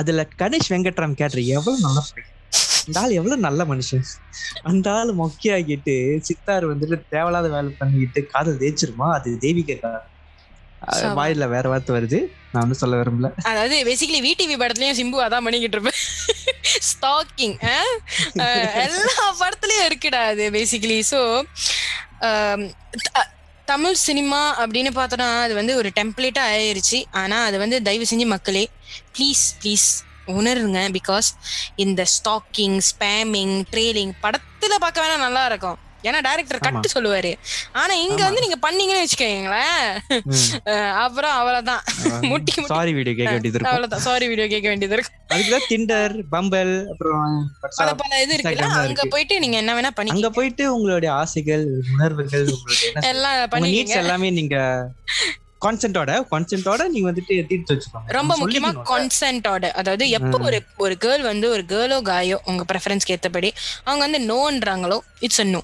அதுல கணேஷ் வெங்கட்ராம் கேட்டர் எவ்வளவு நல்ல இந்த ஆள் எவ்வளவு நல்ல மனுஷன்? அந்த ஆள் மொக்கையாகிட்டு சித்தார் வந்துட்டு தேவையில்லாத வேலை பண்ணிக்கிட்டு காதல் தேய்ச்சிருமா? அது சவா. வாயில வேற வார்த்தை வருது. நான் ஒன்றும் சொல்ல விரும்பல. அதாவது பேசிக்கலி விடிவி படத்துலயும் சிம்பு அதான் பண்ணிக்கிட்டு இருப்பேன் ஸ்டாக்கிங் எல்லா படத்துலயும் இருக்குடா அது பேசிக்கலி ஸோ தமிழ் சினிமா அப்படின்னு பார்த்தோன்னா அது வந்து ஒரு டெம்ப்ளேட்டா ஆயிருச்சு ஆனா அது வந்து தயவு செஞ்சு மக்களே ப்ளீஸ் ப்ளீஸ் உணருங்க பிகாஸ் இந்த ஸ்டாக்கிங் ஸ்பேமிங் ட்ரெயிலிங் படத்துல பார்க்க வேணா நல்லா இருக்கும் ஏன்னா டைரக்டர் கட்டு சொல்லுவாரு. ஆனா இங்க. வந்து நீங்க பண்ணீங்கன்னு வச்சுக்கோங்களேன். அப்புறம் அவ்வளவுதான். *laughs* முட்டி சாரி வீடியோ கேட்க வேண்டியது இருக்கும். அவ்வளவுதான். சாரி வீடியோ கேட்க வேண்டியது இருக்கு அதுக்குதான் திண்டர் பம்பல் அப்புறம் பல இது இருக்குல்ல. அங்க. போயிட்டு நீங்க என்ன வேணா அங்க பண்ணி போயிட்டு உங்களுடைய ஆசைகள் உணர்வுகள் எல்லாம் நீட்ஸ் எல்லாமே நீங்க கான்சென்ட்டோட கான்சென்ட்டோட நீங்க வந்துட்டு தீர்த்து வச்சுக்கோங்க. ரொம்ப முக்கியமா சொல்லிக்கணும். கான்சென்டோட அதாவது எப்போ ஒரு ஒரு கேர்ள் வந்து ஒரு கேர்ளோ காயோ உங்க ப்ரெஃபரன்ஸ்க்கு ஏத்தபடி அவங்க வந்து நோன்றாங்களோ it's a no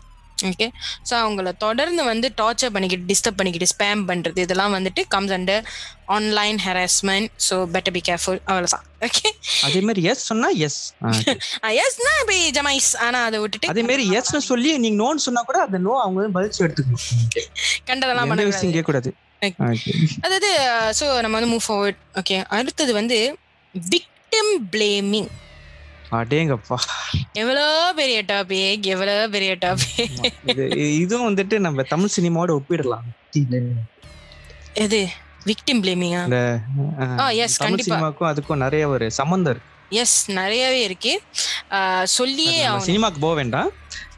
okay so அவங்கள தொடர்ந்து வந்து டார்ச்சர் பண்ணிக்கிட்டு டிஸ்டர்ப் பண்ணிக்கிட்டு ஸ்பேம் பண்றது இதெல்லாம் வந்துட்டு comes under online harassment so better be careful அவ்வளோதான் ஓகே அதே மாதிரி எஸ் சொன்னா எஸ் எஸ்னா இப்படி ஜமைஸ் ஆனா அதை விட்டுட்டு அதே மாதிரி எஸ்னு சொல்லி நீங்க நோன்னு சொன்னா கூட அந்த நோ அவங்க பதிச்சு எடுத்துக்கணும். கண்டதெல்லாம் பண்ண விஷயம் கேட்கக்கூடாது. அதாவது ஸோ நம்ம வந்து மூவ் ஃபார்வர்ட் ஓகே அடுத்தது வந்து விக்டிம் பிளேமிங் அடேங்கப்பா. எவ்வளோ பெரிய டாபிக் எவ்வளோ பெரிய டாபிக் இது இதுவும் வந்துட்டு நம்ம தமிழ் சினிமாவோட ஒப்பிடலாம். எது? விக்டிம் பிளேமிங்கா ஆ, தமிழ் கண்டிப்பா. சினிமாவுக்கும் அதுக்கும் நிறைய ஒரு சம்பந்தம் இருக்கு. எஸ் நிறையவே இருக்கு. சொல்லியே சினிமாக்கு போக வேண்டாம்.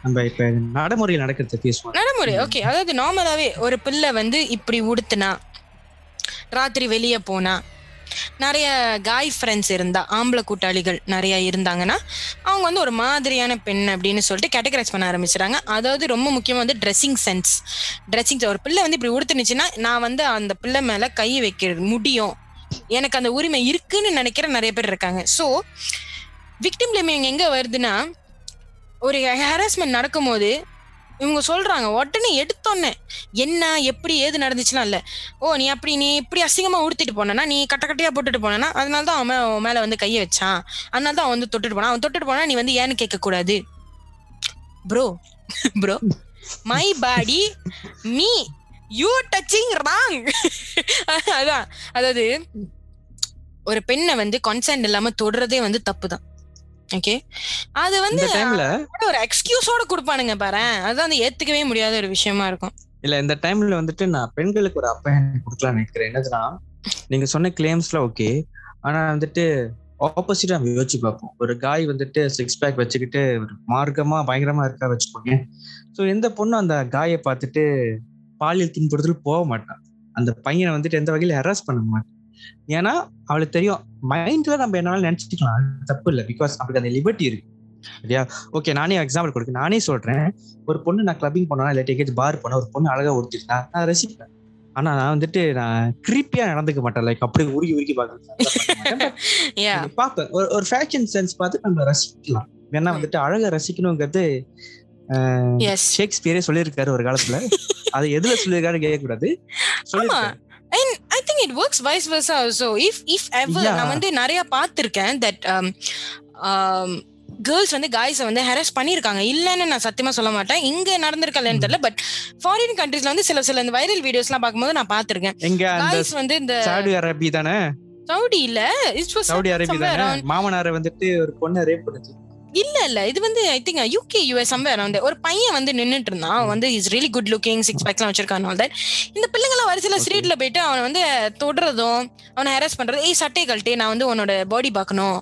நம்ம இப்ப நடைமுறையில் நடக்கிறத பேசுவோம் நடைமுறை ஓகே அதாவது நார்மலாவே ஒரு பிள்ளை வந்து இப்படி உடுத்துனா ராத்திரி வெளியே போனா நிறைய காய் ஃப்ரெண்ட்ஸ் இருந்தா ஆம்பளை கூட்டாளிகள் நிறைய இருந்தாங்கன்னா அவங்க வந்து ஒரு மாதிரியான பெண் அப்படின்னு சொல்லிட்டு கேட்டகரைஸ் பண்ண ஆரம்பிச்சிட்டாங்க அதாவது ரொம்ப முக்கியமாக வந்து ட்ரெஸ்ஸிங் சென்ஸ் ட்ரெஸ்ஸிங் ஒரு பிள்ளை வந்து இப்படி உடுத்துனுச்சுன்னா நான் வந்து அந்த பிள்ளை மேல கை வைக்கிறது முடியும். எனக்கு அந்த உரிமை இருக்குன்னு நினைக்கிற நிறைய பேர் இருக்காங்க. ஸோ விக்டிம் பிளேமிங் எங்க வருதுன்னா ஒரு ஹராஸ்மெண்ட் நடக்கும்போது இவங்க சொல்றாங்க உடனே எடுத்தோன்னே என்ன எப்படி ஏது நடந்துச்சுலாம் இல்ல. ஓ நீ அப்படி நீ இப்படி அசிங்கமா உடுத்திட்டு போனா நீ கட்ட கட்டையா போட்டுட்டு போனா அதனால தான் அவன் மேல வந்து கையை வச்சான். அதனால தான் அவன் வந்து தொட்டுட்டு போனா அவன் தொட்டுட்டு போனா நீ வந்து ஏன்னு கேட்க கூடாது bro bro my body me you touching wrong அதான். அதாவது ஒரு பெண்ணை வந்து கன்சென்ட் இல்லாம தொடுறதே வந்து தப்பு தான். ஓகே அது வந்து ஒரு எக்ஸ்கியூஸோட கொடுப்பானுங்க பாரு. அதுதான் வந்து ஏத்துக்கவே முடியாத ஒரு விஷயமா இருக்கும். இல்ல இந்த டைம்ல வந்துட்டு நான் பெண்களுக்கு ஒரு அப்ப கொடுக்கலாம்னு நினைக்கிறேன். என்னதுன்னா நீங்க சொன்ன கிளைம்ஸ்ல ஓகே ஆனா வந்துட்டு ஆப்போசிட்டா யோசிச்சு பார்ப்போம். ஒரு காய் வந்துட்டு சிக்ஸ் பேக் வச்சுக்கிட்டு ஒரு மார்க்கமா பயங்கரமா இருக்கா வச்சுக்கோங்க. ஸோ எந்த பொண்ணும் அந்த காயை பார்த்துட்டு பாலியல் துன்புறுத்தல் போக மாட்டான். அந்த பையனை வந்துட்டு எந்த வகையில ஹெராஸ் பண்ண மாட்டான். ஏன்னா அவளுக்கு தெரியும் மைண்ட்ல நம்ம என்னாலும் நினைச்சிக்கலாம். தப்பு இல்லை. பிகாஸ் அவளுக்கு அந்த லிபர்ட்டி இருக்கு. சரியா? ஓகே நானே எக்ஸாம்பிள் கொடுக்க நானே சொல்றேன். ஒரு பொண்ணு நான் கிளப்பிங் போனா இல்லை டிக்கெட் பார் போனா ஒரு பொண்ணு அழகா உடுத்திருந்தா நான் ரசிப்பேன். ஆனா நான் வந்துட்டு நான் கிரிப்பியா நடந்துக்க மாட்டேன். லைக் அப்படி உருகி உருகி பார்க்கறேன் யா *laughs* பார்ப்பேன். ஒரு ஒரு ஃபேஷன் சென்ஸ் பார்த்து நம்ம ரசிக்கலாம். ஏன்னா வந்துட்டு அழகை ரசிக்கணுங்கிறது ஷேக்ஸ்பியரே சொல்லியிருக்காரு ஒரு காலத்துல. *laughs* அதை எதுல சொல்லியிருக்காரு. கேட்க கூடாது it works vice versa also if if ever Yeah. நான் வந்து நிறைய பார்த்திருக்கேன் தட் கேர்ள்ஸ் வந்து காய்ஸை வந்து ஹெரஸ் பண்ணியிருக்காங்க. இல்லைன்னு நான் சத்தியமா சொல்ல மாட்டேன். இங்க நடந்திருக்கலன்னு தெரியல பட் ஃபாரின் கண்ட்ரீஸ்ல வந்து சில சில இந்த வைரல் வீடியோஸ்லாம் பார்க்கும்போது நான் அந்த காய்ஸ் வந்து இந்த சவுதி அரேபி தானே? சவுடி இல்ல it's was Saudi Arabia somewhere தானே? around- மாமனாரை வந்துட்டு ஒரு பொண்ணை ரேப் பண்ணுச்சு. இல்ல இல்ல. இது வந்து I think UK US somewhere around ஒரு பையன் வந்து நின்னுட்டு இருந்தான் அவன் வந்து is really good looking six பேக்லாம் வச்சிருக்கான் all that. இந்த பிள்ளைங்கள வரிசையில. ஸ்ட்ரீட்ல போயிட்டு அவனை வந்து தொடுறதும் அவனை ஹெரஸ் பண்றது ஏய் சட்டை கழட்டி நான் வந்து உன்னோட பாடி பார்க்கணும்.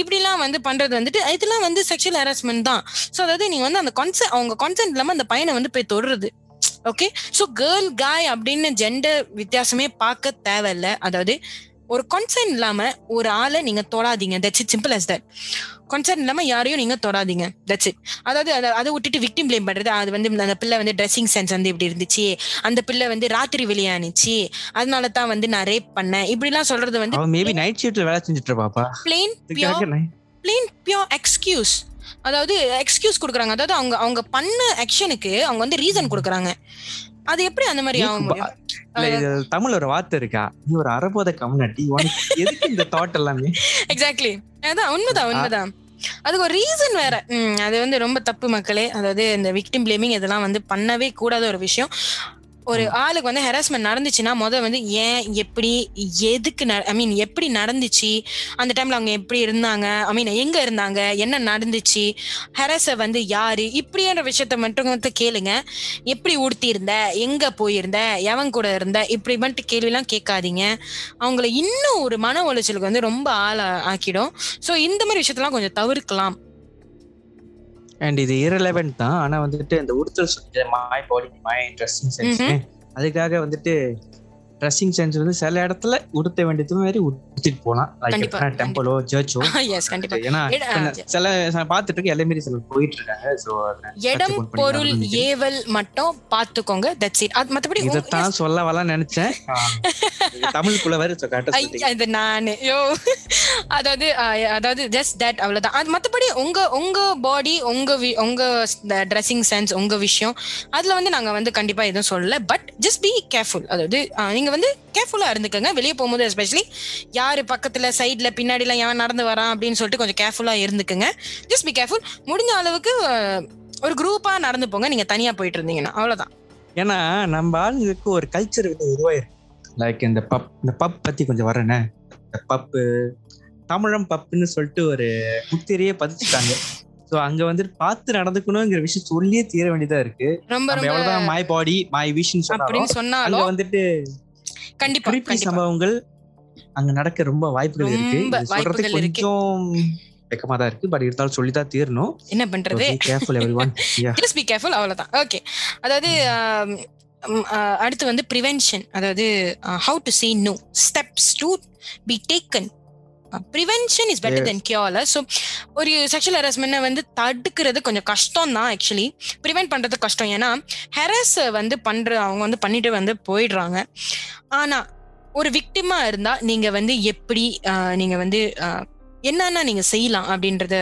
இப்படிலாம் வந்து பண்றது வந்துட்டு இதெல்லாம் வந்து செக்ஷுவல் ஹெராஸ்மெண்ட் தான். ஸோ அதாவது நீங்க வந்து அந்த கான்சென்ட் அவங்க கான்சென்ட் இல்லாம அந்த பையனை வந்து போய் தொடுறது. ஓகே ஸோ கேர்ள் காய் அப்படின்னு ஜெண்டர் வித்தியாசமே பார்க்க தேவையில்ல. அதாவது ஒரு கன்சர்ன் இல்லாம ஒரு ஆளை நீங்க தொடாதீங்க. That's it simple as that concern இல்லாம யாரையும் நீங்க தொடாதீங்க. தட்ஸ் இட் அதாவது அதை விட்டுட்டு விக்டிம் ப்ளேம் பண்றது அது வந்து அந்த பிள்ளை வந்து ட்ரெஸ்ஸிங் சென்ஸ் வந்து இப்படி இருந்துச்சு அந்த பிள்ளை வந்து ராத்திரி வெளியானுச்சு அதனால தான் வந்து நான் ரேப் பண்ணேன். இப்படிலாம் சொல்றது வந்து மேபி நைட் ஷிஃப்ட்ல வேலை செஞ்சுட்டு இருப்பாப்பா. Plain pure plain pure excuse அதாவது எக்ஸ்கியூஸ் கொடுக்குறாங்க. அதாவது அவங்க அவங்க பண்ண ஆக்ஷனுக்கு அவங்க வந்து ரீசன் கொடுக்குறாங்க. அது எப்படி அந்த மாதிரி ஆக முடியும்? தமிழ்ல ஒரு வார்த்தை இருக்கா? நீ ஒரு அறபோத கம்யூனிட்டி எதுக்கு இந்த தாட் எல்லாமே? எக்ஸாக்ட்லி அதான் உண்மைதான் உண்மைதான். அதுக்கு ஒரு ரீசன் வேற. அது வந்து ரொம்ப தப்பு மக்களே. அதாவது இந்த விக்டிம் பிளேமிங் இதெல்லாம் வந்து பண்ணவே கூடாத ஒரு விஷயம். ஒரு ஆளுக்கு வந்து ஹெராஸ்மெண்ட் நடந்துச்சுன்னா முத வந்து ஏன் எப்படி எதுக்கு ஐ மீன் எப்படி நடந்துச்சு? அந்த டைம்ல அவங்க எப்படி இருந்தாங்க? ஐ மீன் எங்க இருந்தாங்க? என்ன நடந்துச்சு? ஹெரஸ வந்து யாரு? இப்படின்ற விஷயத்த மட்டும் வந்து கேளுங்க. எப்படி உடுத்தி இருந்த எங்க போயிருந்த? எவன் கூட இருந்த? இப்படி மட்டும் கேள்விலாம் கேட்காதீங்க. அவங்கள இன்னும் ஒரு மன உளைச்சலுக்கு வந்து ரொம்ப ஆள ஆக்கிடும். சோ இந்த மாதிரி விஷயத்தெல்லாம் கொஞ்சம் தவிர்க்கலாம். அண்ட் இது இரலவென்ட் தான். ஆனா வந்துட்டு இந்த உடுத்தல் மாய் பாடி மாய் ட்ரெஸ்ஸிங் சென்ஸ் அதுக்காக வந்துட்டு ட்ரெஸ்ஸிங் சென்ஸ் வந்து சில இடத்துல உடுத்த வேண்டியது மாதிரி உடுத்திட்டு லைக் டெம்பிளோ சர்ச்சோ எஸ் கண்டிப்பா. ஏன்னா சில நான் பார்த்துட்டு இருக்க எல்லாமே சில போயிட்டு இருக்காங்க. இடம் பொருள் ஏவல் மட்டும் பாத்துக்கோங்க தட்ஸ் இட் அது மத்தபடி இதைத்தான் சொல்ல வரலாம்னு நினைச்சேன். *laughs* தமிழ்குள்ள வர ஐ, அது நானு. யோ. *laughs* அதாவது அதாவது ஜஸ்ட் தட் அவ்வளவுதான். அது மத்தபடி உங்க உங்க பாடி உங்க உங்க ட்ரெஸ்ஸிங் சென்ஸ் உங்க விஷயம். அதுல வந்து நாங்க வந்து கண்டிப்பா எதுவும் சொல்லல. பட் ஜஸ்ட் பி கேர்ஃபுல் அதாவது நீங்க வந்து கேர்ஃபுல்லா இருந்துக்கங்க. வெளியே போகும்போது எஸ்பெஷலி யாரு பக்கத்துல சைட்ல பின்னாடி எல்லாம் யான் நடந்து வரான் அப்படின்னு சொல்லிட்டு கொஞ்சம் கேர்ஃபுல்லா இருந்துக்குங்க. ஜஸ்ட் பி கேர்ஃபுல் முடிஞ்ச அளவுக்கு ஒரு குரூப்பா நடந்து போங்க. நீங்க தனியா போயிட்டு இருந்தீங்கன்னா. அவ்வளவுதான். ஏன்னா நம்ம ஆளுங்களுக்கு ஒரு கல்ச்சர் வந்து உருவாயிருக்கு. லைக் இந்த பப் இந்த பப் பத்தி கொஞ்சம் வரேனே இந்த பப்பு தமிழம் பப்புன்னு சொல்லிட்டு ஒரு முத்திரையே பதிச்சுட்டாங்க. சோ அங்க வந்துட்டு பார்த்து நடந்துக்கணுங்கிற விஷயம் சொல்லியே தீர வேண்டியதா இருக்கு. ரொம்ப நம்ம எவ்வளவுதான் மை பாடி மை அங்க சொன்னாலும் வந்துட்டு கண்டிப்பா சம்பவங்கள் அங்க நடக்க ரொம்ப வாய்ப்புகள் இருக்கு. ரொம்ப இது சொல்றது வாய்ப்புகள் இருக்கு. கொஞ்சம் வெக்கமா தான் இருக்கு. பட் இருந்தாலும் சொல்லிதான் தீரணும். என்ன பண்றது? Careful everyone just be careful அவ்வளவுதான். ஓகே அதாவது அடுத்து வந்து ப்ரிவென்ஷன் அதாவது how to say no steps to be taken prevention is better. Than கியூர்ல so ஒரு செக்ஷுவல் ஹராஸ்மெண்ட் வந்து தடுக்கிறது கொஞ்சம் கஷ்டம் தான் ஆக்சுவலி ப்ரிவென்ட் பண்றது கஷ்டம். ஏன்னா ஹெரஸ் வந்து பண்ற அவங்க வந்து பண்ணிட்டு வந்து போயிடுறாங்க. ஆனா ஒரு விக்டிமா இருந்தா நீங்க வந்து எப்படி நீங்க வந்து என்னென்ன நீங்க செய்யலாம் அப்படின்றத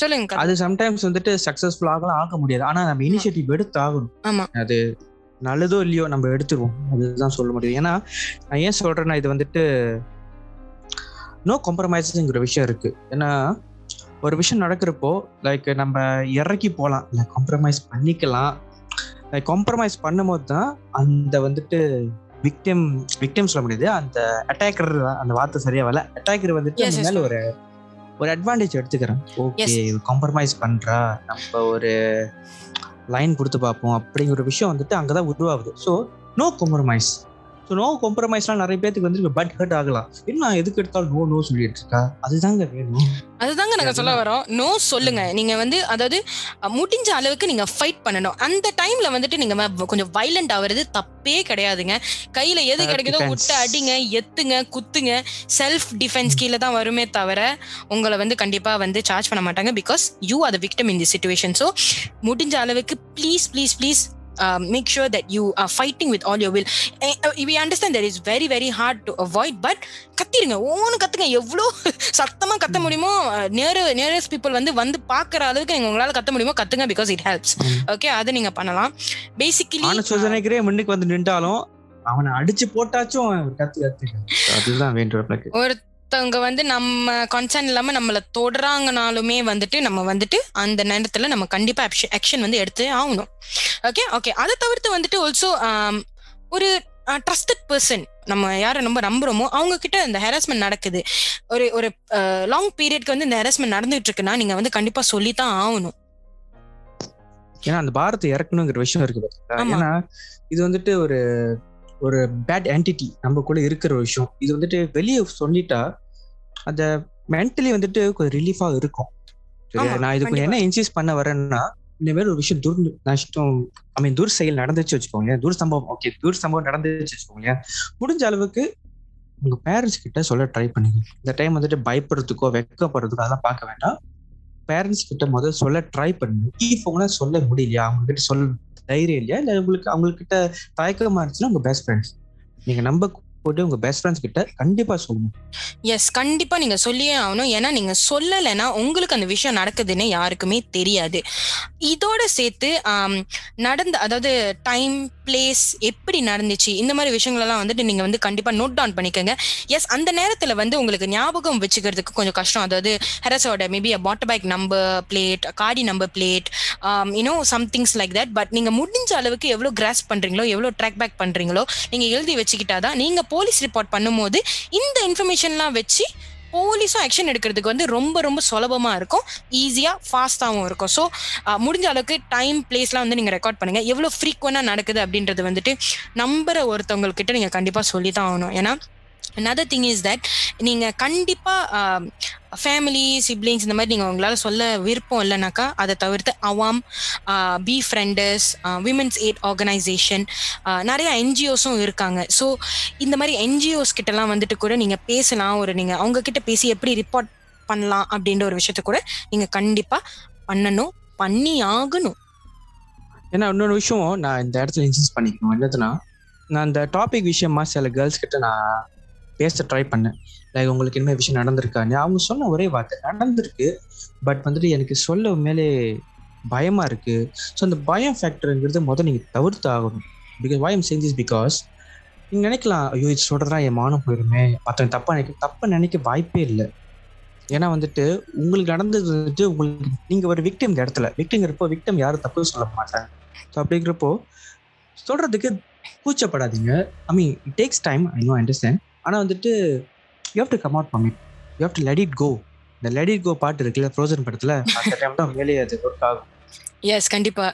சொல்லுங்க. அது சம்டைம்ஸ் வந்துட்டு சக்சஸ்ஃபுல் ஆகலாம் ஆக முடியாது. ஆனா நம்ம இனிஷியேட்டிவ் எடுத்து ஆகணும் ஆமா. அது நல்லதோ இல்லையோ நம்ம எடுத்துருவோம். அதுதான் சொல்ல முடியும். ஏன்னா நான் ஏன் சொல்றேன்னா இது வந்துட்டு நோ காம்ப்ரமைஸுங்கிற விஷயம் இருக்கு. ஏன்னா ஒரு விஷயம் நடக்கிறப்போ லைக் நம்ம இறக்கி போகலாம் இல்லை காம்ப்ரமைஸ் பண்ணிக்கலாம். லைக் காம்ப்ரமைஸ் பண்ணும்போது தான் அந்த வந்துட்டு விக்டிம் விக்டிம் சொல்ல முடியாது. அந்த அட்டாக்கர் அந்த வார்த்தை சரியா வரல. அட்டாக்கர் வந்துட்டு அந்த மேல ஒரு ஒரு அட்வான்டேஜ் எடுத்துக்கிறேன். ஓகே. காம்ப்ரமைஸ் பண்றா. நம்ம ஒரு லைன் கொடுத்து பார்ப்போம். அப்படிங்கிற ஒரு விஷயம் வந்துட்டு அங்கதான் உருவாகுது. So no compromise so no காம்ப்ரமைஸ்லாம் நிறைய பேருக்கு வந்து பட் ஹர்ட் ஆகலாம். என்ன எதுக்கு எடுத்தாலும் நோ நோ சொல்லிட்டு இருக்கா? அதுதாங்க வேணும். அதுதாங்க நாங்க சொல்ல வரோம். நோ சொல்லுங்க. நீங்க வந்து அதாவது முடிஞ்ச அளவுக்கு நீங்க ஃபைட் பண்ணணும். அந்த டைம்ல வந்துட்டு நீங்க கொஞ்சம் வைலண்ட் ஆவறது தப்பே கிடையாதுங்க. கையில எது கிடைக்குதோ. விட்டு அடிங்க எத்துங்க குத்துங்க. செல்ஃப் டிஃபென்ஸ் கீழே தான் வருமே தவிர உங்களை வந்து கண்டிப்பா வந்து சார்ஜ் பண்ண மாட்டாங்க because you are the victim in the situation so முடிஞ்ச அளவுக்கு please please please make sure that you are fighting with all your will we understand that is very very hard to avoid but கத்திருங்க ஒவ்வொன்று கத்துங்க. எவ்வளோ சத்தமா கத்த முடியுமோ near nearest people வந்து வந்து பாக்குற அளவுக்கு நீங்க உங்களால கத்த முடியுமோ கத்துங்க பிகாஸ் இட் ஹெல்ப்ஸ் ஓகே அது நீங்க பண்ணலாம். பேசிக்கலி சோதனைக்கிறே முன்னுக்கு வந்து நின்றாலும் அவனை அடிச்சு போட்டாச்சும் கத்து கத்துங்க அதுதான் வேண்டும் எனக்கு ஒருத்தவங்க வந்து நம்ம கன்சர்ன் இல்லாம நம்மள தொடுறாங்கனாலுமே வந்துட்டு நம்ம வந்துட்டு அந்த நேரத்துல நம்ம கண்டிப்பா ஆக்ஷன் வந்து எடுத்து ஆகணும். ஓகே ஓகே அதை தவிர்த்து வந்துட்டு ஆல்சோ ஒரு ட்ரஸ்டட் பர்சன் நம்ம யாரை ரொம்ப நம்புறோமோ அவங்க கிட்ட இந்த ஹெராஸ்மெண்ட் நடக்குது. ஒரு ஒரு லாங் பீரியட்க்கு வந்து இந்த ஹெராஸ்மெண்ட் நடந்துட்டு இருக்குன்னா நீங்க வந்து கண்டிப்பா சொல்லித்தான் ஆகணும். ஏன்னா அந்த பாரத்தை இறக்கணுங்கிற விஷயம் இருக்கு. ஏன்னா இது வந்துட்டு ஒரு ஒரு பேட் என்டிட்டி நமக்குள்ள இருக்கிற ஒரு விஷயம். இது வந்துட்டு வெளியே சொல்லிட்டா அந்த மென்டலி வந்துட்டு கொஞ்சம் ரிலீஃபா இருக்கும். நான் இது கொஞ்சம் என்ன இன்சிஸ் பண்ண வரேன்னா இந்த மாதிரி ஒரு விஷயம் துர் நஷ்டம் ஐ மீன் துர் செயல் நடந்துச்சு வச்சுக்கோங்க துர் சம்பவம் ஓகே துர் சம்பவம் நடந்துச்சு வச்சுக்கோங்க முடிஞ்ச அளவுக்கு உங்க பேரண்ட்ஸ் கிட்ட சொல்ல ட்ரை பண்ணுங்க. இந்த டைம் வந்துட்டு பயப்படுறதுக்கோ வெக்கப்படுறதுக்கோ அதெல்லாம் பார்க்க வேண்டாம். பேரண்ட்ஸ் கிட்ட முதல்ல சொல்ல ட்ரை பண்ணுங்க. இஃப் உங்களால சொல்ல முடியலையா? அவங்க கிட்ட சொல்ல தைரியம் இல்லையா? இல்ல உங்களுக்கு அவங்க கிட்ட தயக்கமா இருந்துச்சுன்னா உங்க பெஸ்ட் ஃப்ரெண்ட்ஸ் நீங்க நம்ப போட்டு உங்க பெஸ்ட் ஃப்ரெண்ட்ஸ் கிட்ட கண்டிப்பா சொல்லணும் எஸ் கண்டிப்பா நீங்க சொல்லியே ஆகணும். ஏன்னா நீங்க சொல்லலைன்னா உங்களுக்கு அந்த விஷயம் நடக்குதுன்னு யாருக்குமே தெரியாது. இதோட சேர்த்து நடந்த அதாவது டைம் பிளேஸ் எப்படி நடந்துச்சு? இந்த மாதிரி விஷயங்களெல்லாம் வந்துட்டு நீங்க வந்து கண்டிப்பா நோட் டவுன் பண்ணிக்கோங்க. எஸ் அந்த நேரத்துல வந்து உங்களுக்கு ஞாபகம் வச்சுக்கிறதுக்கு கொஞ்சம் கஷ்டம். அதாவது ஹெரஸோட மேபி பாட்டர் பைக் நம்பர் பிளேட் காடி number plate you know somethings like that but நீங்க முடிஞ்ச அளவுக்கு எவ்வளவு கிராஸ் பண்றீங்களோ எவ்வளவு ட்ராக் பேக் பண்றீங்களோ நீங்க எழுதி வச்சுக்கிட்டாதான் நீங்க போலீஸ் ரிப்போர்ட் பண்ணும்போது இந்த இன்ஃபர்மேஷன்லாம் வச்சு போலீஸும் ஆக்ஷன் எடுக்கிறதுக்கு வந்து ரொம்ப ரொம்ப சுலபமா இருக்கும். ஈஸியா ஃபாஸ்டாகவும் இருக்கும். ஸோ முடிஞ்ச அளவுக்கு டைம் பிளேஸ்லாம் வந்து நீங்கள் ரெக்கார்ட் பண்ணுங்க. எவ்வளோ ஃப்ரீக்வெண்டா நடக்குது அப்படின்றது வந்துட்டு நம்புற ஒருத்தவங்கக்கிட்ட நீங்கள் கண்டிப்பாக சொல்லி தான் ஆகணும். ஏன்னா another திங் இஸ் தட் நீங்கள் கண்டிப்பாக ஃபேமிலி சிப்ளிங்ஸ் இந்த மாதிரி நீங்கள் உங்களால் சொல்ல விருப்பம் இல்லைனாக்கா அதை தவிர்த்து அவாம் Befrienders women's eight organisation நிறைய என்ஜிஓஸும் இருக்காங்க. ஸோ இந்த மாதிரி என்ஜிஓஸ் கிட்டலாம் வந்துட்டு கூட நீங்கள் பேசலாம். ஒரு நீங்கள் அவங்கக்கிட்ட பேசி எப்படி ரிப்போர்ட் பண்ணலாம் அப்படின்ற ஒரு விஷயத்த கூட நீங்கள் கண்டிப்பாக பண்ணணும் பண்ணி ஆகணும் ஏன்னா இன்னொரு விஷயம் நான் இந்த இடத்துல இன்சிஸ்ட் பண்ணிக்கணும். என்னதுன்னா நான் இந்த டாபிக் விஷயமா சில கேர்ள்ஸ் கிட்ட நான் பேச ட்ரை பண்ணேன். லைக் உங்களுக்கு என்ன விஷயம் நடந்திருக்கான்னு அவங்க சொன்ன ஒரே வார்த்தை நடந்திருக்கு. பட் வந்துட்டு எனக்கு சொல்ல மேலே பயமா இருக்கு. ஸோ அந்த பயம் ஃபேக்டருங்கிறது முதல் நீங்க தவிர்த்து ஆகணும். பிகாஸ் பயம் I'm பிகாஸ் நீங்க நினைக்கலாம் ஐயோ இது சொல்றதா என் மானம் போயிருமே. மற்றவங்க தப்பா நினைக்க தப்பா நினைக்க வாய்ப்பே இல்லை. ஏன்னா வந்துட்டு உங்களுக்கு நடந்தது வந்துட்டு உங்களுக்கு நீங்க ஒரு விக்டிம் இந்த இடத்துல. விக்டிங்கிறப்போ விக்டம் யாரும் தப்பு சொல்ல மாட்டாங்க. ஸோ அப்படிங்கிறப்போ சொல்றதுக்கு கூச்சப்படாதீங்க. I mean it takes time I know understand ஆனால் வந்துட்டு you have to come out from it you have to let it go இந்த லெட் இட் கோ பாட்டு இருக்குல்ல ஃப்ரோசன் படத்துல? அந்த டைம் தான் மேலே அது ஒர்க் ஆகும். எஸ் கண்டிப்பா.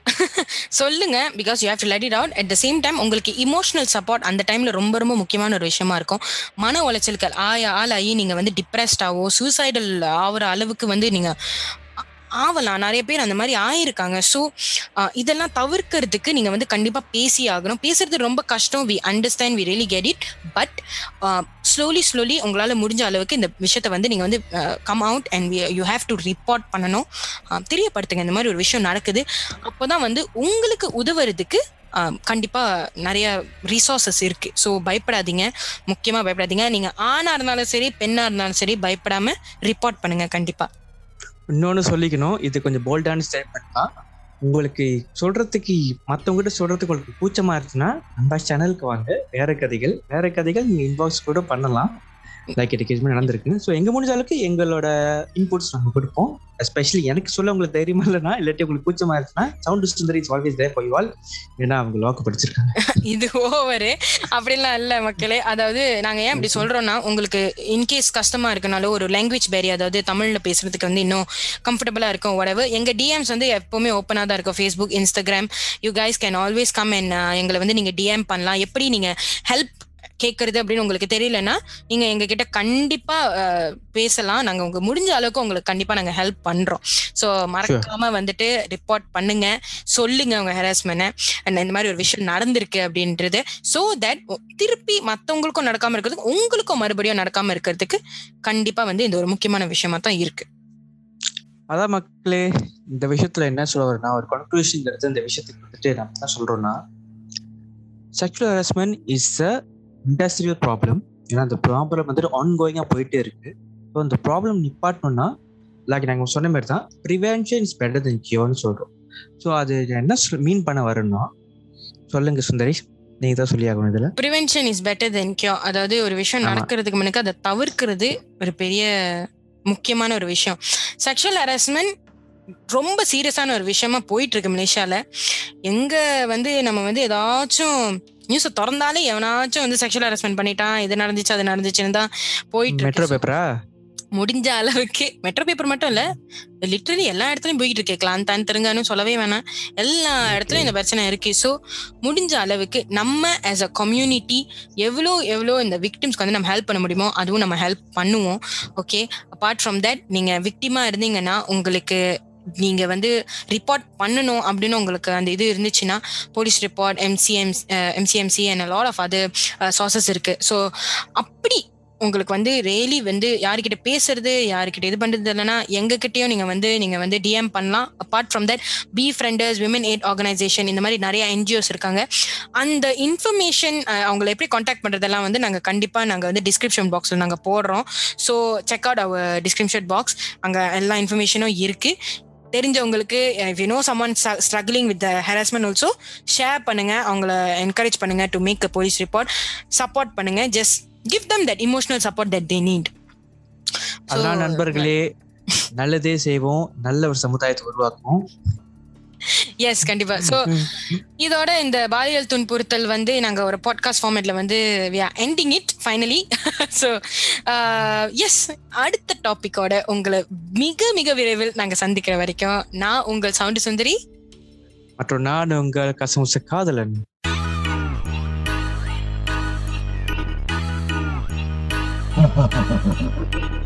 சொல்லுங்க because you have to let it out at the same time உங்களுக்கு இமோஷனல் சப்போர்ட் அந்த டைம்ல ரொம்ப ரொம்ப முக்கியமான ஒரு விஷயமா இருக்கும். மன உளைச்சல்கள் ஆய ஆளாகி நீங்க வந்து டிப்ரெஸ்டாவோ சூசைடல் ஆகுற அளவுக்கு வந்து நீங்க ஆவலாம் நிறைய பேர் அந்த மாதிரி ஆயிருக்காங்க. ஸோ இதெல்லாம் தவிர்க்கிறதுக்கு நீங்கள் வந்து கண்டிப்பாக பேசி ஆகணும். பேசுறது ரொம்ப கஷ்டம். We understand we really get it but slowly slowly உங்களால் முடிஞ்ச அளவுக்கு இந்த விஷயத்தை வந்து நீங்கள் வந்து come out and you have to report பண்ணணும். தெரியப்படுத்துங்க. இந்த மாதிரி ஒரு விஷயம் நடக்குது. அப்போ தான் வந்து உங்களுக்கு உதவுறதுக்கு கண்டிப்பாக நிறைய ரிசோர்சஸ் இருக்கு. ஸோ பயப்படாதீங்க. முக்கியமாக பயப்படாதீங்க. நீங்கள் ஆணாக இருந்தாலும் சரி பெண்ணாக இருந்தாலும் சரி பயப்படாமல் ரிப்போர்ட் பண்ணுங்கள் கண்டிப்பாக இன்னொன்னு சொல்லிக்கணும். இது கொஞ்சம் போல்டான ஸ்டேட்மெண்ட் தான். உங்களுக்கு சொல்றதுக்கு மற்றவங்ககிட்ட சொல்றதுக்கு உங்களுக்கு கூச்சமா இருந்துச்சுன்னா நம்ம சேனலுக்கு வாங்க. வேற கதைகள் வேற கதைகள் நீங்க இன்பாக்ஸ் கூட பண்ணலாம். லைக் எடிக்கேஜ்மெண்ட் நடந்திருக்கு. ஸோ எங்கே முடிஞ்ச அளவுக்கு எங்களோட இன்புட்ஸ் நாங்கள் கொடுப்போம். எஸ்பெஷலி எனக்கு சொல்ல உங்களுக்கு தைரியமா இல்லைனா இல்லாட்டி உங்களுக்கு கூச்சமா இருந்துச்சுன்னா sound Sundari is always there for all ஏன்னா அவங்க லோக்கு படிச்சிருக்காங்க. *laughs* இது ஓவரு அப்படிலாம் இல்ல மக்களே. அதாவது நாங்க ஏன் அப்படி சொல்றோம்னா உங்களுக்கு இன்கேஸ் கஷ்டமா இருக்கனாலும் ஒரு லாங்குவேஜ் பேரி அதாவது தமிழ்ல பேசுறதுக்கு வந்து இன்னும் கம்ஃபர்டபுளா இருக்கும் உடவு எங்க டிஎம்ஸ் வந்து எப்பவுமே ஓப்பனா தான் இருக்கும். Facebook Instagram you guys can always come and எங்களை வந்து நீங்க டிஎம் பண்ணலாம். எப்படி நீங்க ஹெல்ப் கேட்கறது அப்படின்னு உங்களுக்கு தெரியலன்னா நீங்க எங்க கிட்ட கண்டிப்பா பேசலாம். நாங்க உங்க முடிஞ்ச அளவுக்கு உங்களுக்கு கண்டிப்பா நாங்க ஹெல்ப் பண்றோம். ஸோ மறக்காம வந்துட்டு ரிப்போர்ட் பண்ணுங்க. சொல்லுங்க உங்க ஹெராஸ்மெண்ட் இந்த மாதிரி ஒரு விஷயம் நடந்திருக்கு அப்படின்றது. ஸோ தட் திருப்பி மத்தவங்களுக்கும் நடக்காம இருக்கிறதுக்கு உங்களுக்கும் மறுபடியும் நடக்காம இருக்கிறதுக்கு கண்டிப்பா வந்து இந்த ஒரு முக்கியமான விஷயமா தான் இருக்கு. அதான் மக்களே இந்த விஷயத்துல என்ன சொல்ல வரேன்னா ஒரு கன்க்ளூஷன் இந்த விஷயத்துக்கு வந்துட்டு நம்ம என்ன சொல்றோம்னா sexual harassment is a industrial problem ஏன்னா அந்த ப்ராப்ளம் வந்துட்டு ஆன் கோயிங்காக போயிட்டே இருக்கு. ஸோ அந்த ப்ராப்ளம் நிப்பாட்டணும்னா லைக் நாங்கள் சொன்ன மாதிரி தான் ப்ரிவென்ஷன் இஸ் பெட்டர் தென் கியோன்னு சொல்கிறோம் ஸோ அது என்ன மீன் பண்ண வரேன்னா சொல்லுங்க சுந்தரேஷ் நீங்க தான் சொல்லி ஆகணும் இதில். Prevention is better than cure அதாவது ஒரு விஷயம். நடக்கிறதுக்கு முன்னாடி அதை தவிர்க்கிறது ஒரு பெரிய முக்கியமான ஒரு விஷயம். செக்ஷுவல் ஹராஸ்மெண்ட் ரொம்ப சீரியஸான ஒரு விஷயமா போயிட்டு இருக்கு மலேசியால. எங்க வந்து நம்ம வந்து ஏதாச்சும் நியூஸை திறந்தாலே எவனாச்சும் வந்து செக்ஷுவல் ஹராஸ்மெண்ட் பண்ணிட்டான் இது நடந்துச்சு அது நடந்துச்சுன்னு தான் போயிட்டு மெட்ரோ பேப்பரா முடிஞ்ச அளவுக்கு. மெட்ரோ பேப்பர் மட்டும் இல்ல லிட்டரலி எல்லா இடத்துலயும் போயிட்டு இருக்கு. கிளாந்தான் தெருங்கான்னு சொல்லவே வேணாம். எல்லா இடத்துலயும் இந்த பிரச்சனை இருக்கு. ஸோ முடிஞ்ச அளவுக்கு நம்ம ஆஸ் அ கம்யூனிட்டி எவ்வளோ எவ்வளோ இந்த விக்டிம்ஸ்க்கு வந்து நம்ம ஹெல்ப் பண்ண முடியுமோ அதுவும் நம்ம ஹெல்ப் பண்ணுவோம். ஓகே அப்பார்ட் ஃப்ரம் தட் நீங்க விக்டிமா இருந்தீங்கன்னா உங்களுக்கு நீங்க வந்து ரிப்போர்ட் பண்ணணும் அப்படின்னு உங்களுக்கு அந்த இது இருந்துச்சுன்னா police report MCM MCMC and lot of other charges இருக்கு. ஸோ அப்படி உங்களுக்கு வந்து ரேலி வந்து யாருக்கிட்ட பேசுறது யாருக்கிட்ட இது பண்றது இல்லைன்னா எங்ககிட்டயும் நீங்க வந்து நீங்க வந்து டிஎம் பண்ணலாம். Apart from that Befrienders women aid organisation இந்த மாதிரி நிறைய என்ஜிஓஸ் இருக்காங்க. அந்த இன்ஃபர்மேஷன் அவங்களை எப்படி காண்டாக்ட் பண்றதெல்லாம் வந்து நாங்க கண்டிப்பா நாங்க வந்து டிஸ்கிரிப்ஷன் பாக்ஸ்ல நாங்க போடுறோம். So check out our description box அங்க எல்லா இன்ஃபர்மேஷனும் இருக்கு. தெரிஞ்சவங்களுக்கு if you know someone struggling with harassment also share பண்ணுங்க. அவங்கள என்கரேஜ் பண்ணுங்க to make a police report support பண்ணுங்க. Just give them that emotional support that they need அதெல்லாம் நண்பர்களே நல்லதே செய்வோம். நல்ல ஒரு சமுதாயத்தை உருவாக்குவோம். எஸ் கண்டிப்பா. ஸோ இதோட இந்த பாலியல் துன்புறுத்தல் வந்து நாங்க ஒரு பாட்காஸ்ட் ஃபார்மேட்ல வந்து ending it finally so yes அடுத்த டாபிக்கோட உங்களை மிக மிக விரைவில் நாங்க சந்திக்கிற வரைக்கும் நான் உங்கள் சவுண்டு சுந்தரி. மற்றும் நான் உங்கள் கசமுச காதலன். Ha ha ha ha ha.